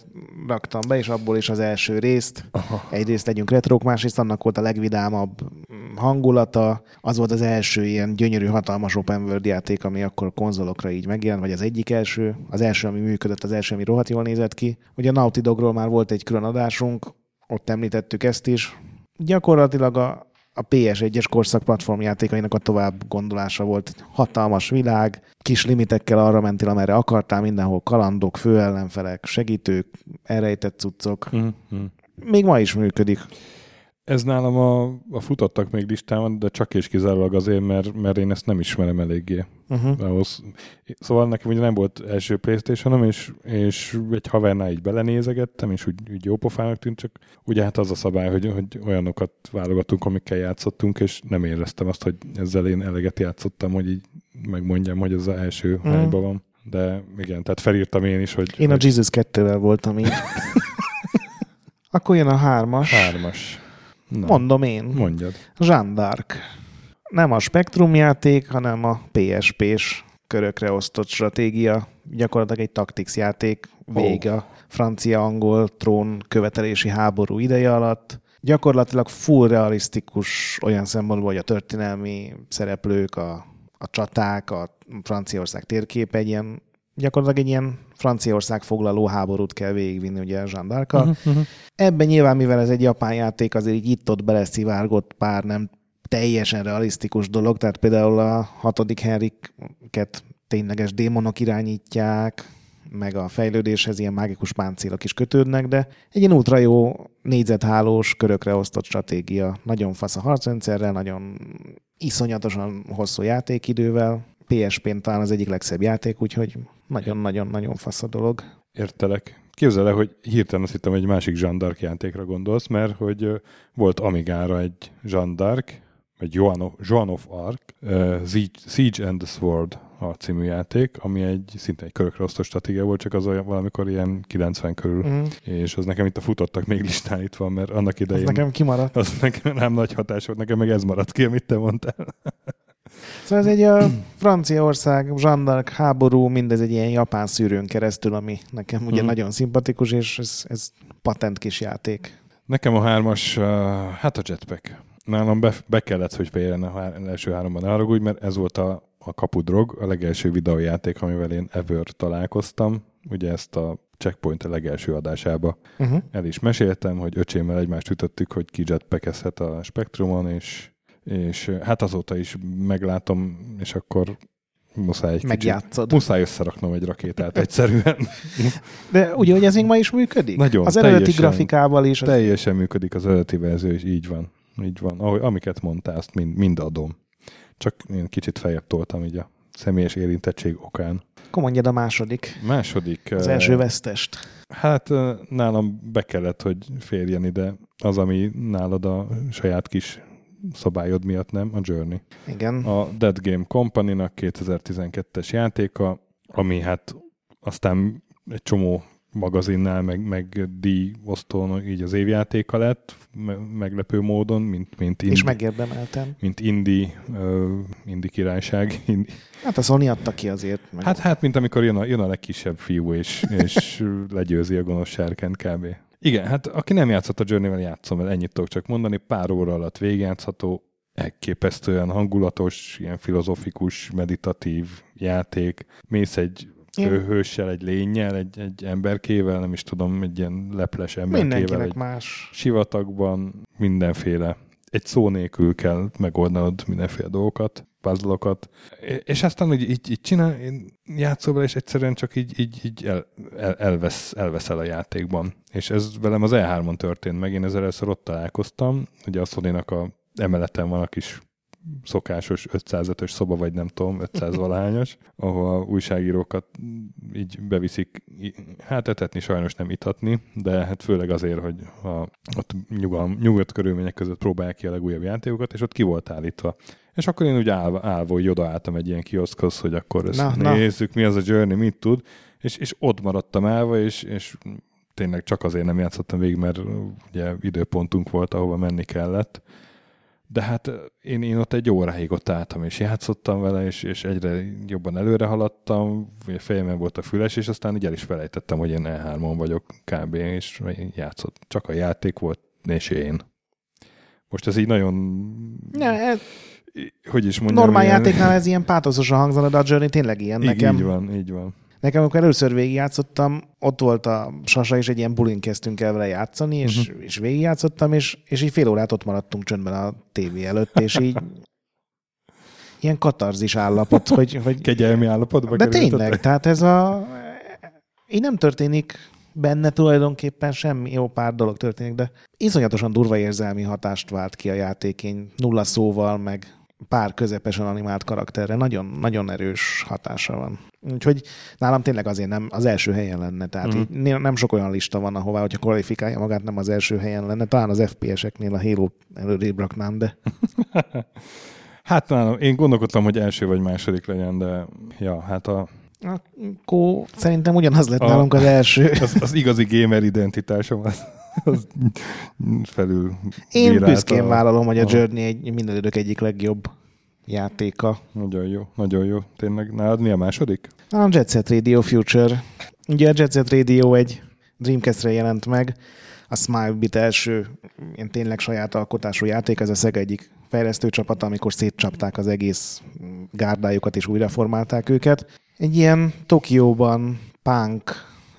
raktam be, és abból is az első részt. Aha. Egyrészt legyünk retrók, másrészt annak volt a legvidámabb hangulata. Az volt az első ilyen gyönyörű, hatalmas open world játék, ami akkor konzolokra így megjelent, vagy az egyik első. Az első, ami működött, az első, ami rohadt jól nézett ki. Ugye a Naughty Dogról már volt egy külön adásunk, ott említettük ezt is. Gyakorlatilag a, a PS1-es korszak platformjátékainak a tovább gondolása volt. Hatalmas világ, kis limitekkel arra mentél, amerre akartál, mindenhol kalandok, főellenfelek, segítők, elrejtett cuccok. Mm-hmm. Még ma is működik. Ez nálam a, a futottak még listában, de csak és kizárólag azért, mert, mert én ezt nem ismerem eléggé. Uh-huh. Ahhoz. Szóval nekem ugye nem volt első playstation és, és egy havernál így belenézegettem, és úgy, úgy jó pofának tűnt, csak ugye hát az a szabály, hogy, hogy olyanokat válogatunk, amikkel játszottunk, és nem éreztem azt, hogy ezzel én eleget játszottam, hogy így megmondjam, hogy ez az első uh-huh. hányban van. De igen, tehát felírtam én is, hogy... Én hogy... a Jesus 2-vel voltam így. Akkor jön a hármas. Hármas. Na, Mondom én. Mondjad. Jean d'Arc. Nem a Spectrum játék, hanem a PSP-s körökre osztott stratégia. Gyakorlatilag egy Tactics játék vége oh. a francia-angol trón követelési háború ideje alatt. Gyakorlatilag full realisztikus olyan szempontból, hogy a történelmi szereplők, a, a csaták, a Franciaország térkép egy ilyen gyakorlatilag egy ilyen Franciaország foglaló háborút kell végigvinni ugye Jean d'Arc. Uh-huh, uh-huh. Ebben nyilván, mivel ez egy japán játék, azért így itt-ott beleszivárgott pár nem teljesen realisztikus dolog, tehát például a hatodik Henriket tényleges démonok irányítják, meg a fejlődéshez ilyen mágikus páncélok is kötődnek, de egy ilyen ultra jó négyzethálós, körökre osztott stratégia. Nagyon fasz a harcrendszerrel, nagyon iszonyatosan hosszú játékidővel, PSP-n talán az egyik legszebb játék, úgyhogy nagyon-nagyon-nagyon fasz a dolog. Értelek. Képzeld el, hogy hirtelen azt hittem, egy másik Jean játékra gondolsz, mert hogy volt Amigára egy Jean d'Arc, egy Joan of, Joan of Arc, uh, Siege and the Sword a című játék, ami egy szinte egy körökre osztó stratégia volt, csak az olyan valamikor ilyen 90 körül, mm. és az nekem itt a futottak még listán itt van, mert annak idején... Az nekem kimaradt. Az nekem nem nagy hatás volt, nekem meg ez maradt ki, amit te mondtál. Szóval ez egy a Franciaország, zsandar háború, mindez egy ilyen japán szűrőn keresztül, ami nekem ugye hmm. nagyon szimpatikus, és ez, ez patent kis játék. Nekem a hármas, uh, hát a jetpack. nálam be, be kellett, hogy fejjeljen az első háromban, ne haragudj, mert ez volt a, a kapudrog, a legelső videójáték, amivel én ever találkoztam. Ugye ezt a Checkpoint a legelső adásába uh-huh. el is meséltem, hogy öcsémmel egymást ütöttük, hogy ki jetpackezhet a Spectrumon, és, és hát azóta is meglátom, és akkor muszáj egy Megjátszod. Kicsit, muszáj összeraknom egy rakétát egyszerűen. De ugye, hogy ez még ma is működik? Nagyon. Az eredeti teljesen, grafikával is. Az... Teljesen működik az eredeti verzió, és így van. Így van. Ahogy, amiket mondtál, azt mind, mind adom. Csak én kicsit feljebb toltam így a személyes érintettség okán. Akkor mondjad a második. Második. Az első vesztest. Hát nálam be kellett, hogy férjen ide az, ami nálad a saját kis szabályod miatt nem, a Journey. Igen. A Dead Game Company-nak 2012-es játéka, ami hát aztán egy csomó magazinnál, meg, meg díjosztón így az évjátéka lett, meglepő módon, mint, mint indi, És megérdemeltem. Mint indi, uh, indi királyság. Indi. Hát a Sony adta ki azért. Meg... Hát, hát, mint amikor jön a, jön a legkisebb fiú, és, és legyőzi a gonosz sárkent kb. Igen, hát aki nem játszott a Journey-vel, játszom mert ennyit tudok csak mondani, pár óra alatt végigjátszható, elképesztően hangulatos, ilyen filozofikus, meditatív játék. Mész egy hőssel, egy lényel, egy, egy emberkével, nem is tudom, egy ilyen leples emberkével. egy más. Sivatagban mindenféle. Egy szó nélkül kell megoldanod mindenféle dolgokat, puzzle és aztán hogy így, így csinál, játszol és egyszerűen csak így, így, így el, el, elvesz, elveszel a játékban. És ez velem az E3-on történt meg, én ezzel először ott találkoztam, ugye a sony a emeleten van a kis szokásos 505-ös szoba, vagy nem tudom, 500 valahányos, ahol újságírókat így beviszik, hát etetni sajnos nem itatni, de hát főleg azért, hogy a, ott nyugalm, nyugodt körülmények között próbálják ki a legújabb játékokat, és ott ki volt állítva. És akkor én úgy állva, állva hogy odaálltam egy ilyen kioszkhoz, hogy akkor ezt na, nézzük, na. mi az a Journey, mit tud, és, és ott maradtam állva, és, és tényleg csak azért nem játszottam végig, mert ugye időpontunk volt, ahova menni kellett, de hát én, én ott egy óráig ott álltam, és játszottam vele, és, és egyre jobban előre haladtam, fejemben volt a füles, és aztán így el is felejtettem, hogy én E3-on vagyok kb. és játszott. Csak a játék volt, és én. Most ez így nagyon... Ne, ez... Hogy is mondjam? Normál ilyen... játéknál ez ilyen pátoszosan hangzana, de a Journey tényleg ilyen így, nekem. Így van, így van. Nekem, amikor először végigjátszottam, ott volt a Sasa, és egy ilyen bulin kezdtünk el vele játszani, és, uh-huh. és végigjátszottam, és, és így fél órát ott maradtunk csöndben a tévé előtt, és így ilyen katarzis állapot, hogy... hogy Kegyelmi állapotban De tényleg, tehát ez a... Így nem történik benne tulajdonképpen semmi, jó pár dolog történik, de iszonyatosan durva érzelmi hatást vált ki a játékén, nulla szóval, meg pár közepesen animált karakterre. Nagyon, nagyon erős hatása van. Úgyhogy nálam tényleg azért nem az első helyen lenne. Tehát mm. így nem sok olyan lista van, ahová, hogyha kvalifikálja magát, nem az első helyen lenne. Talán az FPS-eknél a Halo előrébb raknám, de... hát nálam, én gondolkodtam, hogy első vagy második legyen, de ja, hát a akkor szerintem ugyanaz lett a, nálunk az első. Az, az igazi gamer identitásom az, az felül Én büszkén vállalom, hogy a Journey egy minden idők egyik legjobb játéka. Nagyon jó, nagyon jó. Tényleg, nálad mi a második? A Jet Set Radio Future. Ugye a Jet Set Radio egy Dreamcast-re jelent meg, a Smile Bit első ilyen tényleg saját alkotású játék, ez a Sega egyik fejlesztő csapata, amikor szétcsapták az egész gárdájukat és újraformálták őket. Egy ilyen Tokióban punk,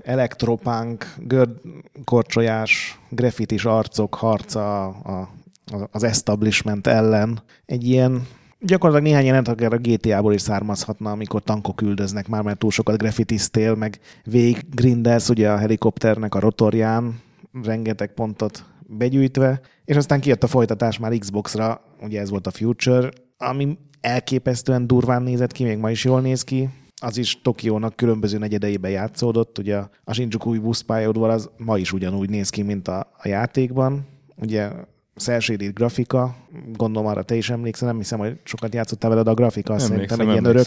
elektropunk, gördkorcsolyás, graffitis arcok harca a, a, az establishment ellen. Egy ilyen gyakorlatilag néhány jelent akár a GTA-ból is származhatna, amikor tankok üldöznek már, mert túl sokat graffitiztél, meg végig grindelsz ugye a helikopternek a rotorján, rengeteg pontot begyűjtve, és aztán kijött a folytatás már Xbox-ra, ugye ez volt a Future, ami elképesztően durván nézett ki, még ma is jól néz ki, az is Tokiónak különböző negyedeiben játszódott, ugye a Shinjuku buszpályaudvar az ma is ugyanúgy néz ki, mint a, a játékban, ugye szersédít grafika, gondolom arra te is emlékszel, nem hiszem, hogy sokat játszottál veled a grafika, azt szerintem egy ilyen örök.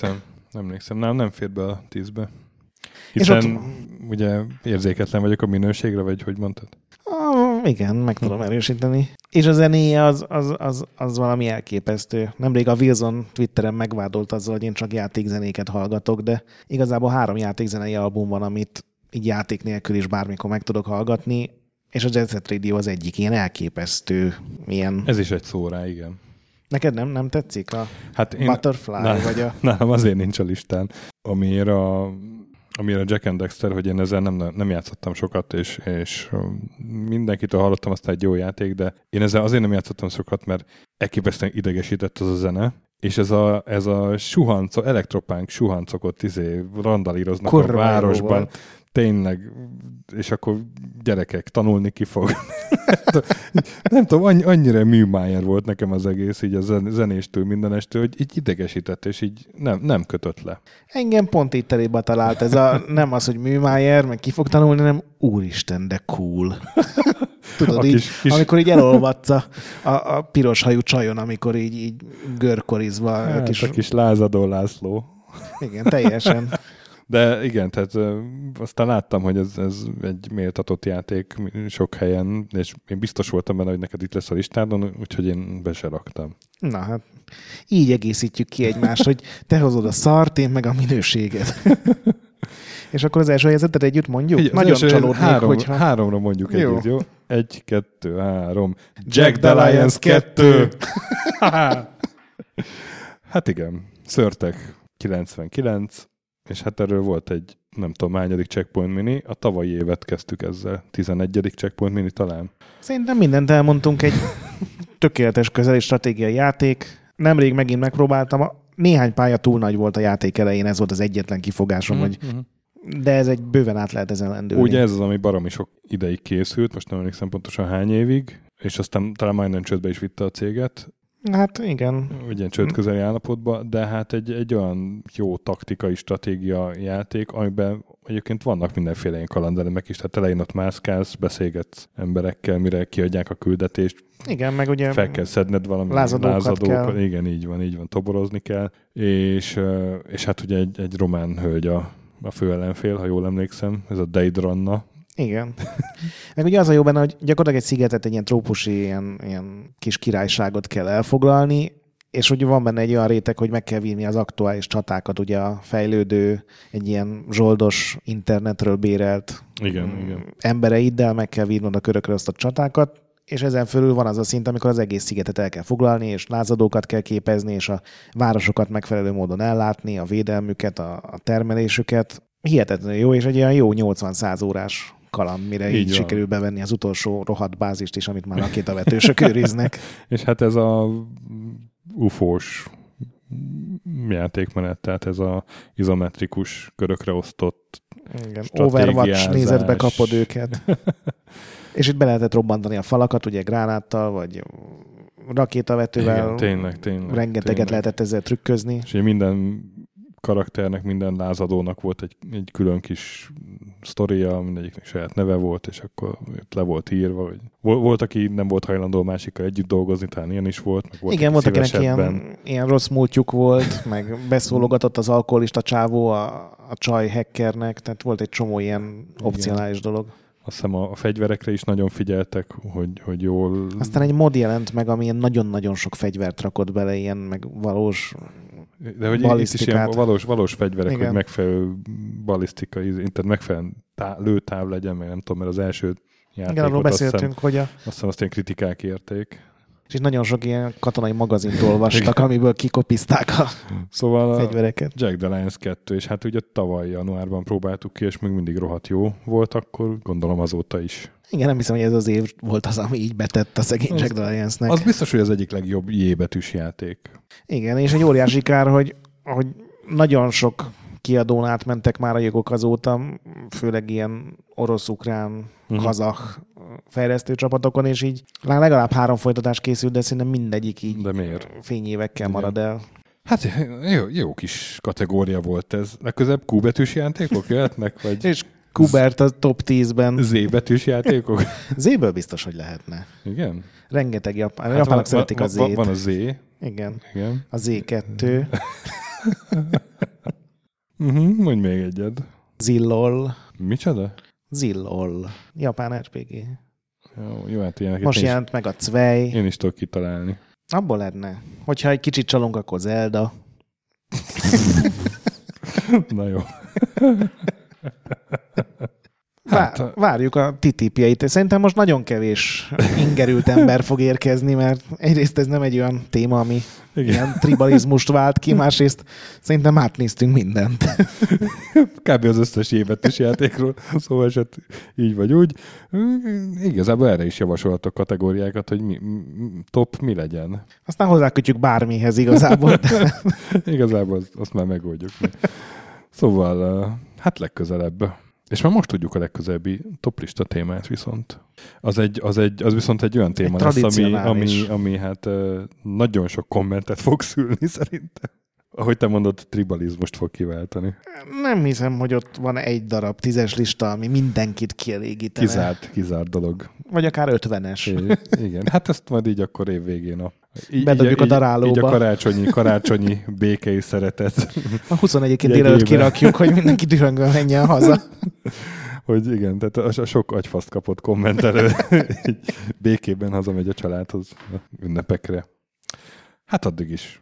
Emlékszem, nem, nem fér be a tízbe. Hiszen és ott... ugye érzéketlen vagyok a minőségre, vagy hogy mondtad? Igen, meg tudom erősíteni. És a zenéje az, az, az, az valami elképesztő. Nemrég a Wilson Twitteren megvádolt azzal, hogy én csak játékzenéket hallgatok, de igazából három játékzenei album van, amit így játék nélkül is bármikor meg tudok hallgatni, és a Jet Set Radio az egyik ilyen elképesztő, ilyen... Ez is egy szó rá, igen. Neked nem, nem tetszik a hát én, Butterfly? Nálam, vagy a... nálam azért nincs a listán, amiért a, amiért a Jack and Dexter, hogy én ezzel nem, nem játszottam sokat, és, és mindenkitől hallottam azt egy jó játék, de én ezzel azért nem játszottam sokat, mert elképesztően idegesített az a zene, és ez a, ez a suhanco, elektropánk suhancokot izé randalíroznak Kurva a városban tényleg, és akkor gyerekek, tanulni ki fog. nem tudom, annyi, annyira műmájer volt nekem az egész, így a zenéstől, mindenestől, hogy így idegesített, és így nem, nem kötött le. Engem pont itt elébe talált ez a, nem az, hogy műmájer, meg ki fog tanulni, nem úristen, de cool. Tudod, a így, kis, kis... amikor így elolvadsz a, a, a piros hajú csajon, amikor így, így görkorizva. Hát, a kis... a kis lázadó László. Igen, teljesen. De igen, tehát aztán láttam, hogy ez, ez egy méltatott játék sok helyen, és én biztos voltam benne, hogy neked itt lesz a listádon, úgyhogy én be se raktam. Na hát, így egészítjük ki egymást, hogy te hozod a szart, én meg a minőséget. és akkor az első helyzetet együtt mondjuk? Figyelj, Nagyon csalódnék, három, hogyha... Háromra mondjuk jó. együtt, jó? Egy, kettő, három. Jack the Lions kettő! hát igen, szörtek 99, és hát erről volt egy nem tudom, hányadik checkpoint mini. A tavalyi évet kezdtük ezzel. 11. checkpoint mini talán. Szerintem mindent elmondtunk. Egy tökéletes közeli stratégiai játék. Nemrég megint megpróbáltam. Néhány pálya túl nagy volt a játék elején, ez volt az egyetlen kifogásom, mm-hmm. hogy mhm. de ez egy bőven át lehet ezen lendülni. Ugye ez az, ami baromi sok ideig készült, most nem emlékszem pontosan hány évig, és aztán talán majdnem csődbe is vitte a céget, Hát igen. Ugyan csőd közeli állapotban, de hát egy, egy olyan jó taktikai stratégia játék, amiben egyébként vannak mindenféle ilyen kalandelemek is, tehát elején ott mászkálsz, beszélgetsz emberekkel, mire kiadják a küldetést. Igen, meg ugye fel kell szedned valami lázadókat. Kell. Igen, így van, így van, toborozni kell. És, és hát ugye egy, egy román hölgy a, a fő ellenfél, ha jól emlékszem, ez a Deidranna, igen. Meg ugye az a jó benne, hogy gyakorlatilag egy szigetet, egy ilyen trópusi, ilyen, ilyen kis királyságot kell elfoglalni, és hogy van benne egy olyan réteg, hogy meg kell vinni az aktuális csatákat, ugye a fejlődő, egy ilyen zsoldos internetről bérelt igen, mm, igen. embereiddel meg kell vinnod a körökre azt a csatákat, és ezen fölül van az a szint, amikor az egész szigetet el kell foglalni, és lázadókat kell képezni, és a városokat megfelelő módon ellátni, a védelmüket, a, a termelésüket. Hihetetlenül jó, és egy olyan jó 80-100 órás kaland, mire így, így sikerül bevenni az utolsó rohadt bázist is, amit már a rakétavetősök őriznek. És hát ez a ufós játékmenet, tehát ez a izometrikus körökre osztott Igen, Overwatch nézetbe kapod őket. és itt be lehetett robbantani a falakat, ugye gránáttal, vagy rakétavetővel. Igen, tényleg, tényleg. Rengeteget tényleg. lehetett ezzel trükközni. És minden karakternek, minden lázadónak volt egy, egy külön kis sztoria, mindegyiknek saját neve volt, és akkor le volt írva. Hogy volt, aki nem volt hajlandó a másikkal együtt dolgozni, talán ilyen is volt. Meg volt, Igen, volt, akinek ilyen, ilyen rossz múltjuk volt, meg beszólogatott az alkoholista csávó a, a csaj hackernek, tehát volt egy csomó ilyen opcionális Igen. dolog. Azt hiszem a, a fegyverekre is nagyon figyeltek, hogy, hogy jól... Aztán egy mod jelent meg, ami nagyon-nagyon sok fegyvert rakott bele, ilyen meg valós de hogy itt is ilyen valós, valós fegyverek, Igen. hogy megfelelő balisztikai, tehát megfelelő tá, lőtáv legyen, meg nem tudom, mert az első játékot Igen, arról beszéltünk, hiszem, hogy a... Azt hiszem, azt ilyen kritikák érték. És itt nagyon sok ilyen katonai magazint olvastak, amiből kikopizták a szóval fegyvereket. A Jack the Lions 2, és hát ugye tavaly januárban próbáltuk ki, és még mindig rohadt jó volt, akkor gondolom azóta is. Igen, nem hiszem, hogy ez az év volt az, ami így betett a szegény Jack Lions-nek. Az biztos, hogy az egyik legjobb jébetűs játék. Igen, és egy óriási kár, hogy, hogy nagyon sok kiadón átmentek már a jogok azóta, főleg ilyen orosz-ukrán, uh-huh. kazah fejlesztő csapatokon, és így legalább három folytatás készült, de szerintem mindegyik így de miért? fényévekkel Igen. marad el. Hát jó, jó kis kategória volt ez. Legközelebb Q betűs játékok jöhetnek? Vagy... és Kubert a top 10-ben. Z betűs játékok? Z-ből biztos, hogy lehetne. Igen? Rengeteg japán. Hát japánok szeretik a Z-t. Van a Z. Igen. Igen. A Z2. uh-huh, mondj még egyet. Zillol. Micsoda? Zillol. Japán RPG. Jó, jó hát ilyeneket Most jelent meg a Cvej. Én is tudok kitalálni. Abból lenne. Hogyha egy kicsit csalunk, akkor Zelda. Na jó. Hát, várjuk a TTP-eit. Szerintem most nagyon kevés ingerült ember fog érkezni, mert egyrészt ez nem egy olyan téma, ami Igen. ilyen tribalizmust vált ki, másrészt szerintem átnéztünk mindent. Kb. az összes évetes játékról, szóval eset így vagy úgy. Igazából erre is javasolhatok kategóriákat, hogy mi, top mi legyen. Aztán hozzákötjük bármihez igazából. igazából azt, azt már megoldjuk. Szóval, hát legközelebb. És már most tudjuk a legközelebbi toplista témát viszont. Az, egy, az, egy, az viszont egy olyan téma egy lesz, ami, ami, ami hát nagyon sok kommentet fog szülni szerintem. Ahogy te mondod, tribalizmust fog kiváltani. Nem hiszem, hogy ott van egy darab tízes lista, ami mindenkit kielégítene. Kizárt, kizárt dolog. Vagy akár ötvenes. Igen, hát ezt majd így akkor évvégén a így, Bedobjuk így, a darálóba. Így a karácsonyi, karácsonyi békei szeretet. A 21 délelőtt kirakjuk, hogy mindenki dühöngön menjen haza. hogy igen, tehát a, a sok agyfaszt kapott kommentelő békében hazamegy a családhoz ünnepekre. Hát addig is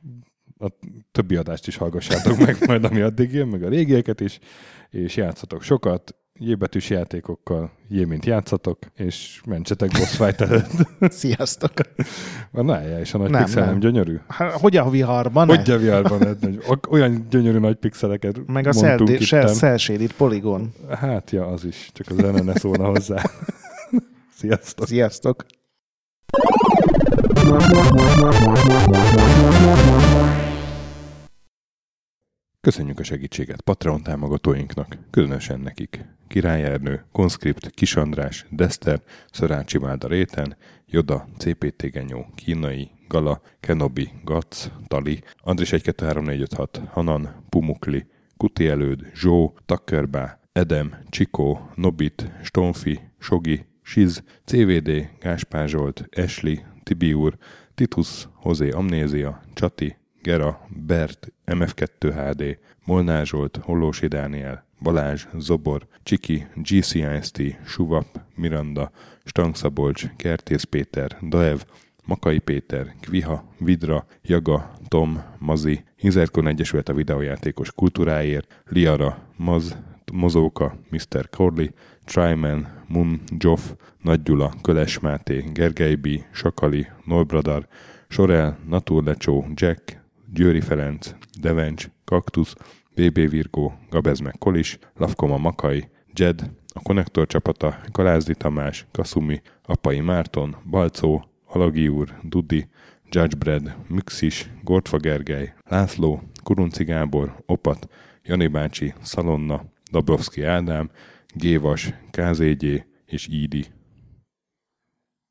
a többi adást is hallgassátok meg majd, ami addig jön, meg a régieket is, és játszatok sokat, jébetűs játékokkal, jé, mint játszatok, és mentsetek boss fight előtt. Sziasztok! Na, eljá, és a nagy nem, pixel nem, nem gyönyörű? Hát, hogy a viharban? Hogy a viharban? Olyan gyönyörű nagy pixeleket Meg a cel shaded polygon. Hát ja, az is, csak az zene ne szólna hozzá. Sziasztok! Sziasztok! Köszönjük a segítséget Patreon támogatóinknak, különösen nekik. Király Ernő, Konskript, Kis András, Dester, Szörácsi Málda Réten, Joda, CPT Genyó, Kínai, Gala, Kenobi, Gac, Tali, Andris 123456, Hanan, Pumukli, Kuti Előd, Zsó, Takkerbá, Edem, Csikó, Nobit, Stonfi, Sogi, Siz, CVD, Gáspár Zsolt, Esli, Tibiur, Titus, Hozé Amnézia, Csati, Gera, Bert, MF2 HD, Molnár Zsolt, Hollósi Dániel, Balázs, Zobor, Csiki, GCIST, Suvap, Miranda, Stangszabolcs, Kertész Péter, Daev, Makai Péter, Kviha, Vidra, Jaga, Tom, Mazi, Hizerkon Egyesület a videójátékos kultúráért, Liara, Maz, Mozóka, Mr. Corley, Tryman, Mun, Joff, Nagy Gyula, Köles Máté, Gergely B., Sakali, Norbradar, Sorel, Naturlecsó, Jack, Győri Ferenc, Devencs, Kaktusz, BB Virgó, Gabez meg Kolis, Lavkoma Makai, Jed, a Konnektor csapata, Galázdi Tamás, Kasumi, Apai Márton, Balcó, Alagi úr, Dudi, Judgebred, Müxis, Gortfa Gergely, László, Kurunci Gábor, Opat, Jani bácsi, Szalonna, Dabrowski Ádám, Gévas, KZG és Ídi.